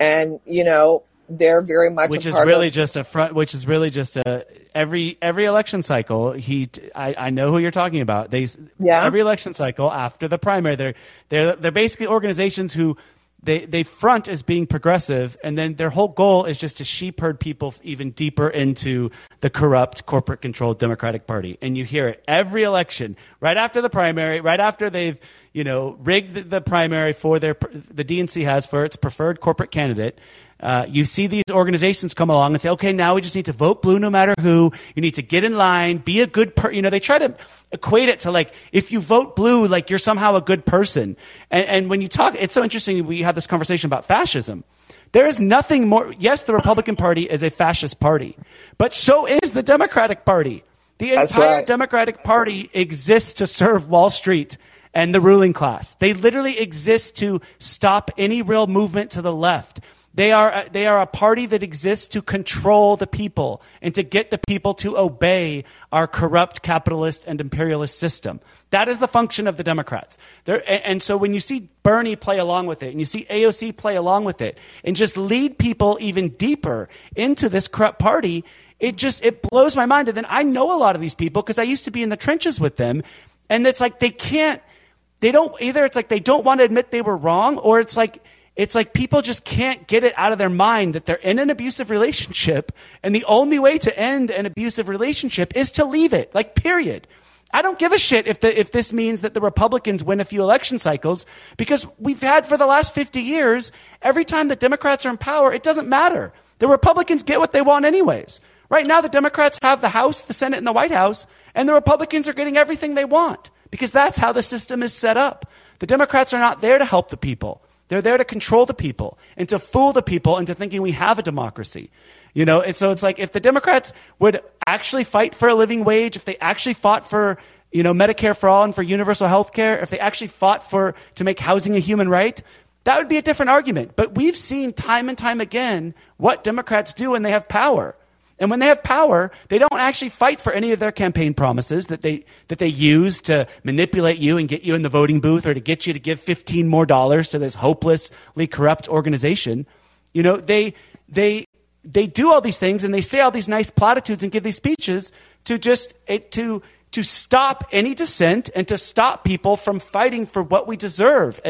And, you know, they're very much which is really of just a front which is really just a every every election cycle he I, I know who you're talking about they Yeah. every election cycle after the primary they're they're they're basically organizations who they they front as being progressive and then their whole goal is just to sheep herd people even deeper into the corrupt corporate controlled democratic party. And you hear it every election right after the primary right after they've you know rigged the, the primary for their the DNC has for its preferred corporate candidate uh, you see these organizations come along and say, okay, now we just need to vote blue no matter who. You need to get in line, be a good person. you know, they try to equate it to like, if you vote blue, like you're somehow a good person. And, and when you talk, it's so interesting. We have this conversation about fascism. There is nothing more. Yes, the Republican Party is a fascist party, but so is the Democratic Party. The That's entire right. Democratic Party exists to serve Wall Street and the ruling class. They literally exist to stop any real movement to the left. They are, uh, they are a party that exists to control the people and to get the people to obey our corrupt capitalist and imperialist system. That is the function of the Democrats. They're, and so when you see Bernie play along with it and you see AOC play along with it and just lead people even deeper into this corrupt party, it just, it blows my mind. And then I know a lot of these people because I used to be in the trenches with them. And it's like they can't, they don't either it's like they don't want to admit they were wrong or it's like it's like people just can't get it out of their mind that they're in an abusive relationship and the only way to end an abusive relationship is to leave it like period i don't give a shit if the if this means that the republicans win a few election cycles because we've had for the last 50 years every time the democrats are in power it doesn't matter the republicans get what they want anyways right now the democrats have the house the senate and the white house and the republicans are getting everything they want because that's how the system is set up. The Democrats are not there to help the people. They're there to control the people and to fool the people into thinking we have a democracy. You know, and so it's like if the Democrats would actually fight for a living wage, if they actually fought for, you know, Medicare for all and for universal health care, if they actually fought for to make housing a human right, that would be a different argument. But we've seen time and time again what Democrats do when they have power. And when they have power, they don't actually fight for any of their campaign promises that they, that they use to manipulate you and get you in the voting booth or to get you to give 15 more dollars to this hopelessly corrupt organization. You know, they, they, they do all these things and they say all these nice platitudes and give these speeches to just, to, to stop any dissent and to stop people from fighting for what we deserve,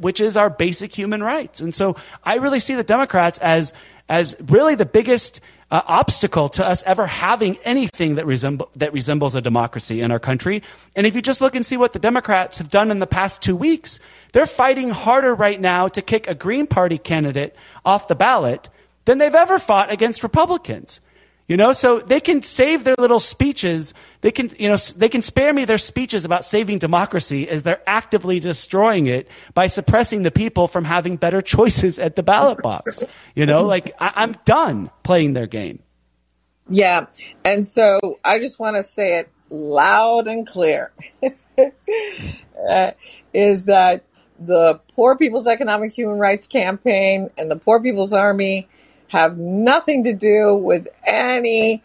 which is our basic human rights. And so I really see the Democrats as, as really the biggest uh, obstacle to us ever having anything that, that resembles a democracy in our country. And if you just look and see what the Democrats have done in the past two weeks, they're fighting harder right now to kick a Green Party candidate off the ballot than they've ever fought against Republicans. You know, so they can save their little speeches. They can, you know, they can spare me their speeches about saving democracy as they're actively destroying it by suppressing the people from having better choices at the ballot box. You know, like I, I'm done playing their game. Yeah. And so I just want to say it loud and clear uh, is that the Poor People's Economic Human Rights Campaign and the Poor People's Army have nothing to do with any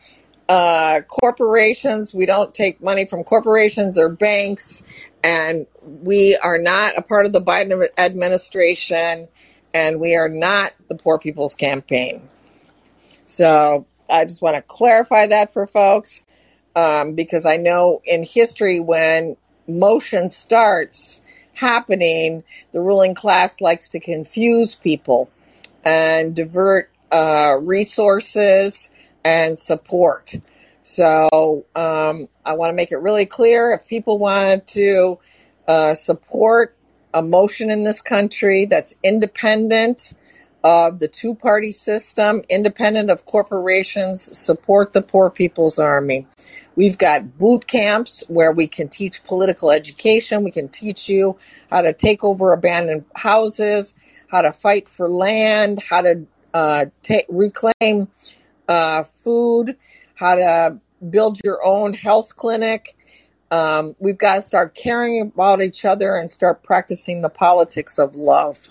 uh, corporations. We don't take money from corporations or banks, and we are not a part of the Biden administration, and we are not the Poor People's Campaign. So I just want to clarify that for folks um, because I know in history when motion starts happening, the ruling class likes to confuse people and divert uh, resources and support. So um, I want to make it really clear if people want to uh, support a motion in this country that's independent of the two party system, independent of corporations, support the Poor People's Army. We've got boot camps where we can teach political education. We can teach you how to take over abandoned houses, how to fight for land, how to uh, reclaim uh, food, how to build your own health clinic. Um, we've got to start caring about each other and start practicing the politics of love.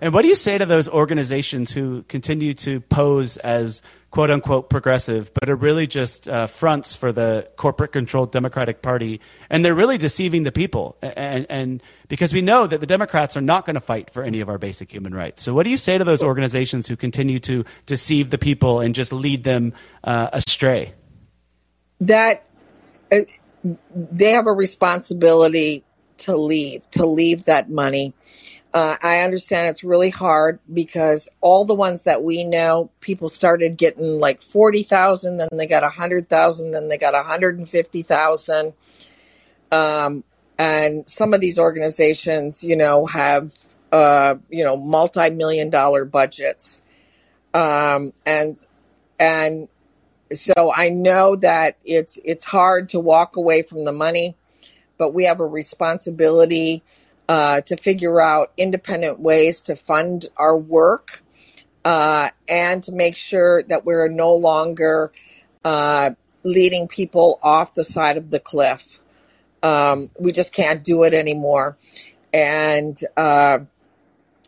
And what do you say to those organizations who continue to pose as quote unquote progressive, but are really just uh, fronts for the corporate controlled Democratic Party. And they're really deceiving the people. And, and because we know that the Democrats are not going to fight for any of our basic human rights. So, what do you say to those organizations who continue to deceive the people and just lead them uh, astray? That uh, they have a responsibility to leave, to leave that money uh, I understand it's really hard because all the ones that we know, people started getting like 40,000, then they got 100,000, then they got 150,000. Um, and some of these organizations, you know, have, uh, you know, multi-million dollar budgets. Um, and, and so I know that it's, it's hard to walk away from the money, but we have a responsibility uh, to figure out independent ways to fund our work uh, and to make sure that we're no longer uh, leading people off the side of the cliff. Um, we just can't do it anymore. And uh,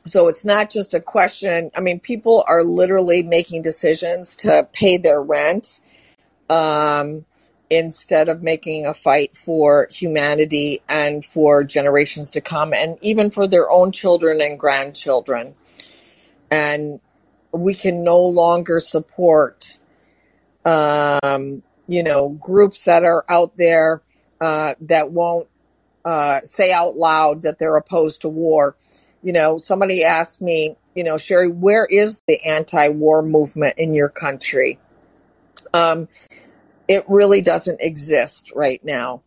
so it's not just a question. I mean, people are literally making decisions to pay their rent. Um, instead of making a fight for humanity and for generations to come and even for their own children and grandchildren. And we can no longer support, um, you know, groups that are out there uh, that won't uh, say out loud that they're opposed to war. You know, somebody asked me, you know, Cheri, where is the anti war movement in your country? Um, it really doesn't exist right now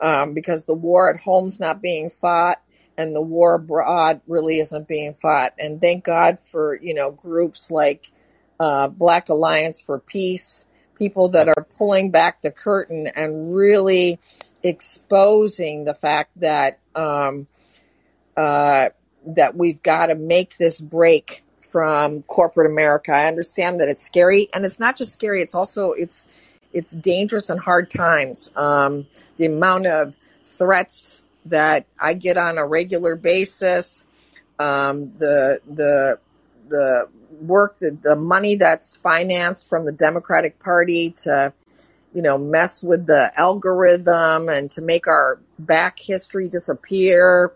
um, because the war at home's not being fought and the war abroad really isn't being fought. And thank God for you know groups like uh, Black Alliance for Peace, people that are pulling back the curtain and really exposing the fact that um, uh, that we've got to make this break from corporate America. I understand that it's scary, and it's not just scary; it's also it's it's dangerous and hard times. Um, the amount of threats that I get on a regular basis, um, the the the work, the, the money that's financed from the Democratic Party to you know mess with the algorithm and to make our back history disappear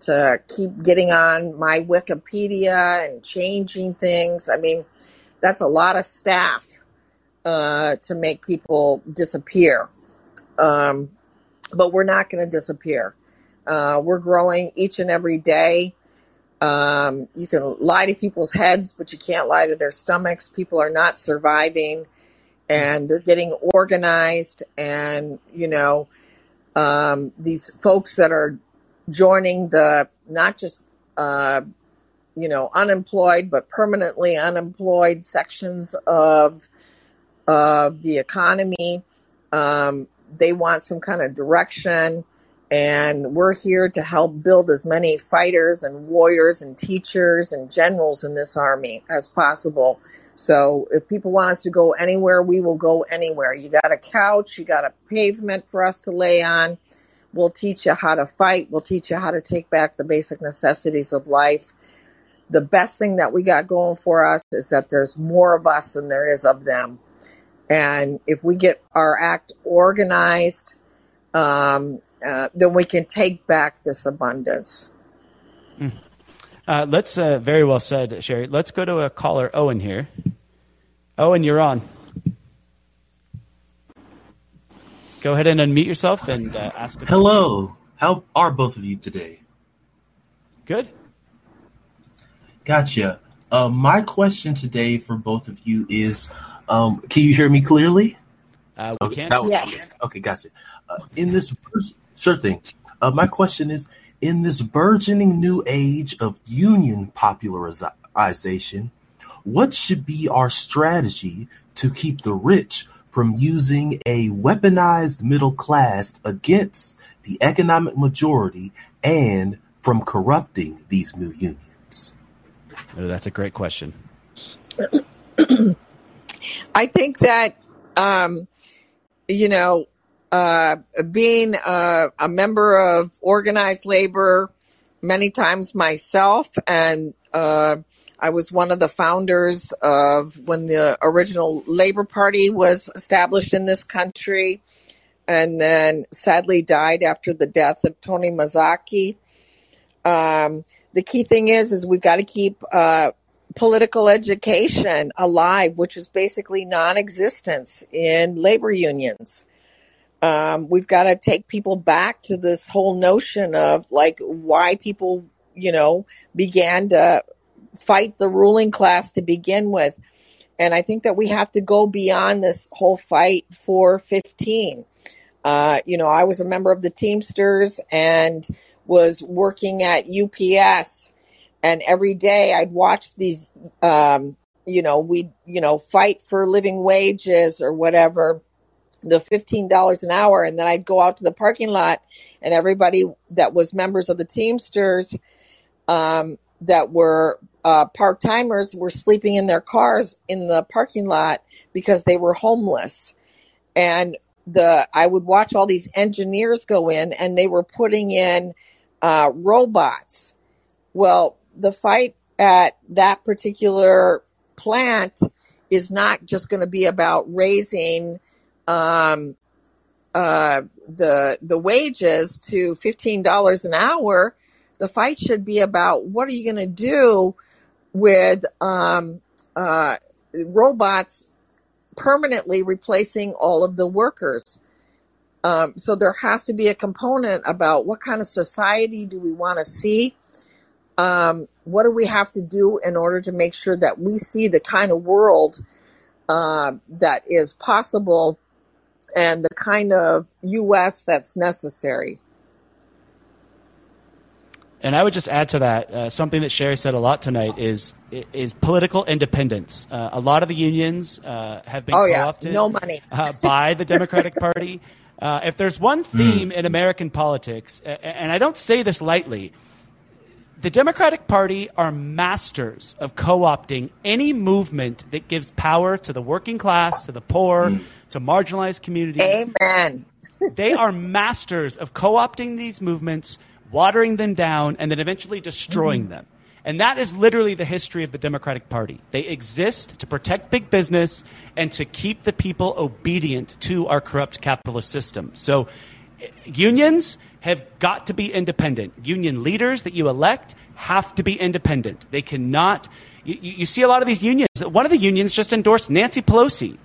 to keep getting on my Wikipedia and changing things. I mean, that's a lot of staff uh, to make people disappear. Um, but we're not going to disappear. Uh, we're growing each and every day. Um, you can lie to people's heads, but you can't lie to their stomachs. People are not surviving and they're getting organized. And, you know, um, these folks that are joining the not just, uh, you know, unemployed, but permanently unemployed sections of of the economy. Um, they want some kind of direction. And we're here to help build as many fighters and warriors and teachers and generals in this army as possible. So if people want us to go anywhere, we will go anywhere. You got a couch, you got a pavement for us to lay on. We'll teach you how to fight. We'll teach you how to take back the basic necessities of life. The best thing that we got going for us is that there's more of us than there is of them. And if we get our act organized, um, uh, then we can take back this abundance. Mm. Uh, let's uh, very well said, Cheri. Let's go to a caller, Owen here. Owen, you're on. Go ahead and unmute yourself and uh, ask. Hello. How are both of you today? Good. Gotcha. Uh, my question today for both of you is um, can you hear me clearly? Uh, we can. Was, yes. Okay, gotcha. Uh, in this, sure thing. Uh, my question is: In this burgeoning new age of union popularization, what should be our strategy to keep the rich from using a weaponized middle class against the economic majority and from corrupting these new unions? Oh, that's a great question. I think that, um, you know, uh, being a, a, member of organized labor many times myself, and uh, I was one of the founders of when the original Labor Party was established in this country, and then sadly died after the death of Tony Mazzocchi. Um, the key thing is, is we've got to keep uh, political education alive, which is basically non-existence in labor unions. Um, we've got to take people back to this whole notion of like why people, you know, began to fight the ruling class to begin with. And I think that we have to go beyond this whole fight for 15. Uh, you know, I was a member of the Teamsters and was working at UPS and every day I'd watch these, um, you know, we, you know, fight for living wages or whatever, the $15 an hour. And then I'd go out to the parking lot and everybody that was members of the Teamsters, um, that were, uh, part timers were sleeping in their cars in the parking lot because they were homeless. And the, I would watch all these engineers go in and they were putting in, uh, robots. Well, the fight at that particular plant is not just going to be about raising um, uh, the the wages to fifteen dollars an hour. The fight should be about what are you going to do with um, uh, robots permanently replacing all of the workers. Um, so there has to be a component about what kind of society do we want to see um, what do we have to do in order to make sure that we see the kind of world uh, that is possible and the kind of U.S. that's necessary? And I would just add to that uh, something that Cheri said a lot tonight is is political independence. Uh, a lot of the unions uh, have been oh, co-opted yeah. no money. Uh, by the Democratic Party. Uh, if there's one theme mm. in American politics, and I don't say this lightly, the Democratic Party are masters of co opting any movement that gives power to the working class, to the poor, mm. to marginalized communities. Amen. they are masters of co opting these movements, watering them down, and then eventually destroying mm. them. And that is literally the history of the Democratic Party. They exist to protect big business and to keep the people obedient to our corrupt capitalist system. So, unions have got to be independent. Union leaders that you elect have to be independent. They cannot. You, you see a lot of these unions. One of the unions just endorsed Nancy Pelosi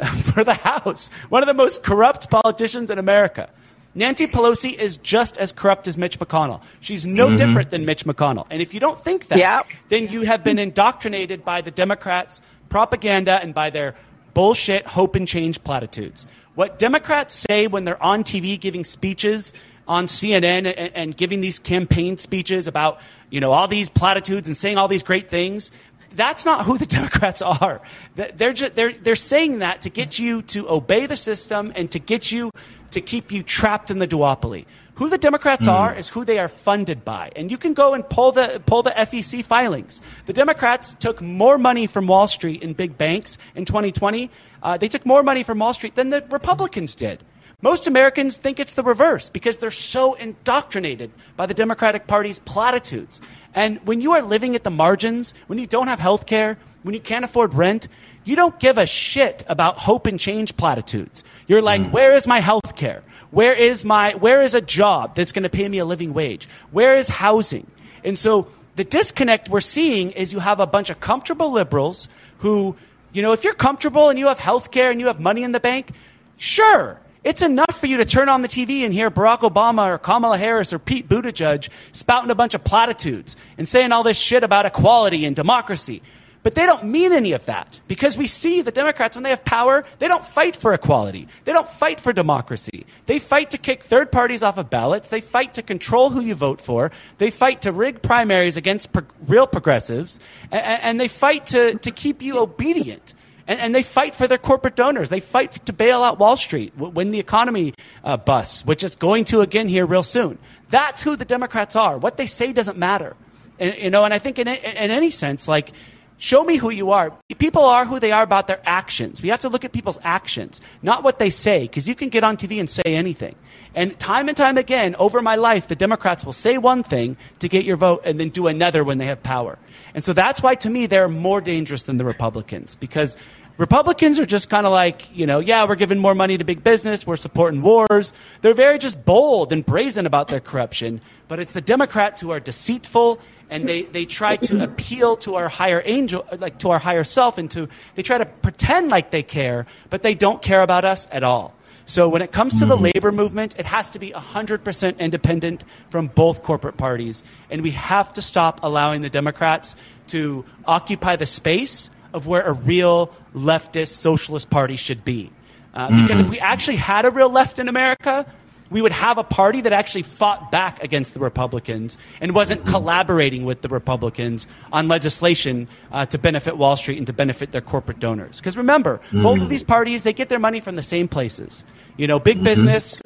for the House, one of the most corrupt politicians in America. Nancy Pelosi is just as corrupt as Mitch McConnell. She's no mm-hmm. different than Mitch McConnell. And if you don't think that, yep. then you have been indoctrinated by the Democrats' propaganda and by their bullshit hope and change platitudes. What Democrats say when they're on TV giving speeches on CNN and, and giving these campaign speeches about, you know, all these platitudes and saying all these great things, that's not who the Democrats are. They're, just, they're, they're saying that to get you to obey the system and to get you to keep you trapped in the duopoly. Who the Democrats mm. are is who they are funded by. And you can go and pull the, pull the FEC filings. The Democrats took more money from Wall Street in big banks in 2020. Uh, they took more money from Wall Street than the Republicans did. Most Americans think it's the reverse because they're so indoctrinated by the Democratic Party's platitudes. And when you are living at the margins, when you don't have health care, when you can't afford rent, you don't give a shit about hope and change platitudes. You're like, mm. where is my health care? Where is my where is a job that's going to pay me a living wage? Where is housing? And so the disconnect we're seeing is you have a bunch of comfortable liberals who, you know, if you're comfortable and you have health care and you have money in the bank, sure, it's enough for you to turn on the TV and hear Barack Obama or Kamala Harris or Pete Buttigieg spouting a bunch of platitudes and saying all this shit about equality and democracy. But they don't mean any of that because we see the Democrats, when they have power, they don't fight for equality. They don't fight for democracy. They fight to kick third parties off of ballots. They fight to control who you vote for. They fight to rig primaries against pro- real progressives. And, and they fight to, to keep you obedient. And, and, they fight for their corporate donors. They fight to bail out Wall Street when the economy uh, busts, which it's going to again here real soon. That's who the Democrats are. What they say doesn't matter. And, you know, and I think in, in any sense, like, show me who you are. People are who they are about their actions. We have to look at people's actions, not what they say, because you can get on TV and say anything. And time and time again, over my life, the Democrats will say one thing to get your vote and then do another when they have power. And so that's why, to me, they're more dangerous than the Republicans, because Republicans are just kind of like, you know, yeah, we're giving more money to big business, we're supporting wars. They're very just bold and brazen about their corruption. But it's the Democrats who are deceitful and they, they try to appeal to our higher angel, like to our higher self, and to they try to pretend like they care, but they don't care about us at all. So when it comes to the mm-hmm. labor movement, it has to be 100% independent from both corporate parties. And we have to stop allowing the Democrats to occupy the space of where a real leftist socialist party should be. Uh, because mm-hmm. if we actually had a real left in America, we would have a party that actually fought back against the Republicans and wasn't collaborating with the Republicans on legislation uh, to benefit Wall Street and to benefit their corporate donors. Because remember, mm-hmm. both of these parties, they get their money from the same places. You know, big mm-hmm. business,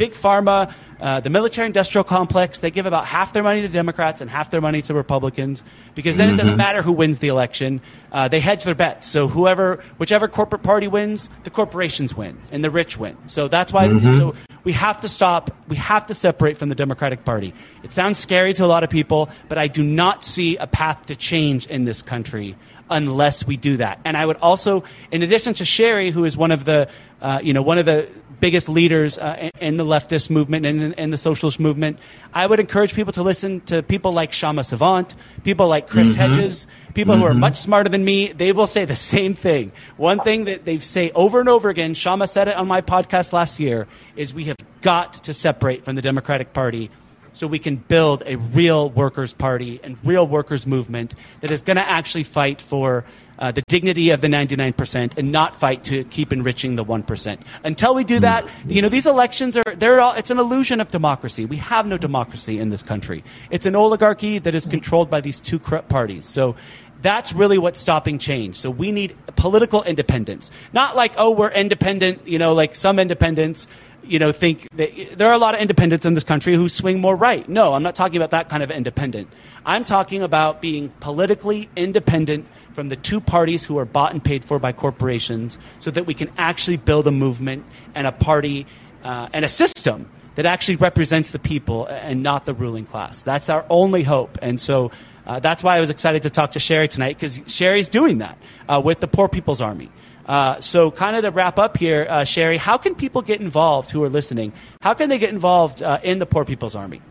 big pharma, uh, the military industrial complex, they give about half their money to Democrats and half their money to Republicans because then mm-hmm. it doesn't mm-hmm. matter who wins the election. Uh, they hedge their bets. So whoever, whichever corporate party wins, the corporations win and the rich win. So that's why, mm-hmm. so we have to stop, we have to separate from the Democratic Party. It sounds scary to a lot of people, but I do not see a path to change in this country unless we do that. And I would also, in addition to Cheri, who is one of the, uh, you know, one of the biggest leaders uh, in the leftist movement and in the socialist movement. I would encourage people to listen to people like Kshama Sawant, people like Chris mm-hmm. Hedges, people mm-hmm. who are mm-hmm. much smarter than me. They will say the same thing. One thing that they say over and over again, Shama said it on my podcast last year, is we have got to separate from the Democratic Party so we can build a real workers' party and real workers' movement that is going to actually fight for uh, the dignity of the 99% and not fight to keep enriching the 1%. Until we do hmm. that, you know, these elections are, they're all, it's an illusion of democracy. We have no democracy in this country. It's an oligarchy that is controlled by these two corrupt parties. So that's really what's stopping change. So we need political independence. Not like, oh, we're independent, you know, like some independents you know, think that there are a lot of independents in this country who swing more right. No, I'm not talking about that kind of independent. I'm talking about being politically independent from the two parties who are bought and paid for by corporations so that we can actually build a movement and a party uh, and a system that actually represents the people and not the ruling class. That's our only hope. And so uh, that's why I was excited to talk to Cheri tonight because Cheri's doing that uh, with the Poor People's Army. Uh, so, kind of to wrap up here, uh, Cheri, how can people get involved who are listening? How can they get involved uh, in the Poor People's Army?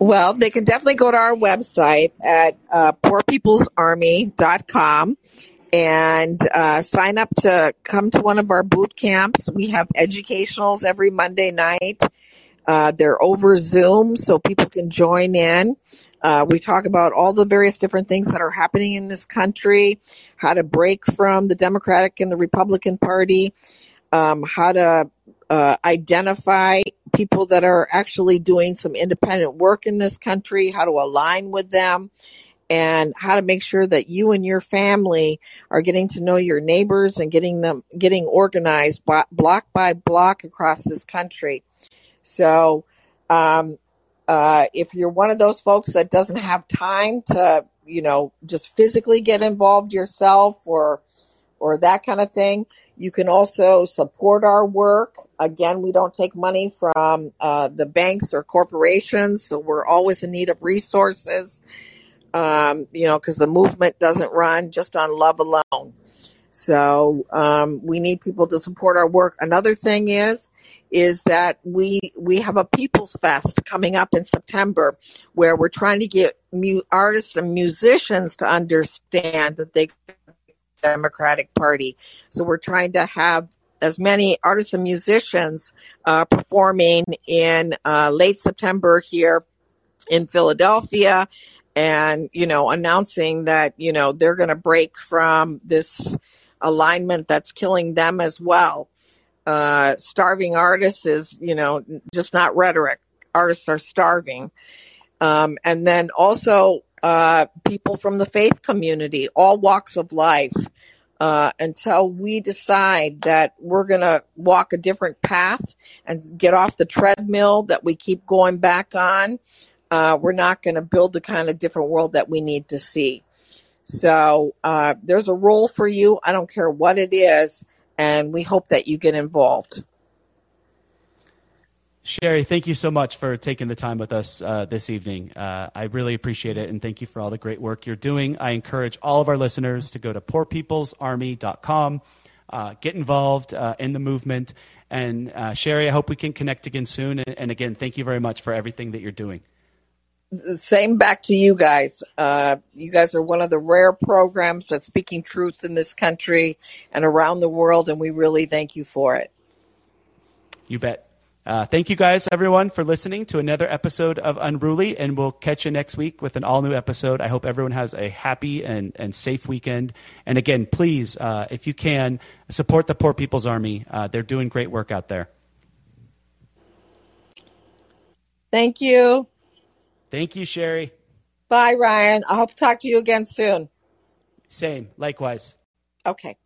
Well, they can definitely go to our website at uh, poorpeoplesarmy.com and uh, sign up to come to one of our boot camps. We have educationals every Monday night. Uh, they're over Zoom, so people can join in. Uh, we talk about all the various different things that are happening in this country, how to break from the Democratic and the Republican Party, um, how to uh, identify people that are actually doing some independent work in this country, how to align with them, and how to make sure that you and your family are getting to know your neighbors and getting them getting organized block by block across this country. So, um, uh, if you're one of those folks that doesn't have time to, you know, just physically get involved yourself or or that kind of thing, you can also support our work. Again, we don't take money from uh, the banks or corporations, so we're always in need of resources um, you know, because the movement doesn't run just on love alone. So um, we need people to support our work. Another thing is, is that we we have a People's Fest coming up in September, where we're trying to get mu- artists and musicians to understand that they Democratic Party. So we're trying to have as many artists and musicians uh, performing in uh, late September here in Philadelphia and, you know, announcing that, you know, they're going to break from this alignment that's killing them as well. Uh, starving artists is, you know, just not rhetoric. Artists are starving. Um, and then also uh, people from the faith community, all walks of life, uh, until we decide that we're going to walk a different path and get off the treadmill that we keep going back on uh, we're not going to build the kind of different world that we need to see. So uh, there's a role for you. I don't care what it is, and we hope that you get involved. Cheri, thank you so much for taking the time with us uh, this evening. Uh, I really appreciate it, and thank you for all the great work you're doing. I encourage all of our listeners to go to poorpeoplesarmy.com, uh, get involved uh, in the movement. And uh, Cheri, I hope we can connect again soon. And, and again, thank you very much for everything that you're doing same back to you guys. Uh, you guys are one of the rare programs that's speaking truth in this country and around the world, and we really thank you for it. You bet. Uh, thank you guys, everyone, for listening to another episode of Unruly, and we'll catch you next week with an all new episode. I hope everyone has a happy and, and safe weekend. And again, please, uh, if you can, support the Poor People's Army. Uh, they're doing great work out there. Thank you. Thank you, Cheri. Bye, Ryan. I hope to talk to you again soon. Same. Likewise. Okay.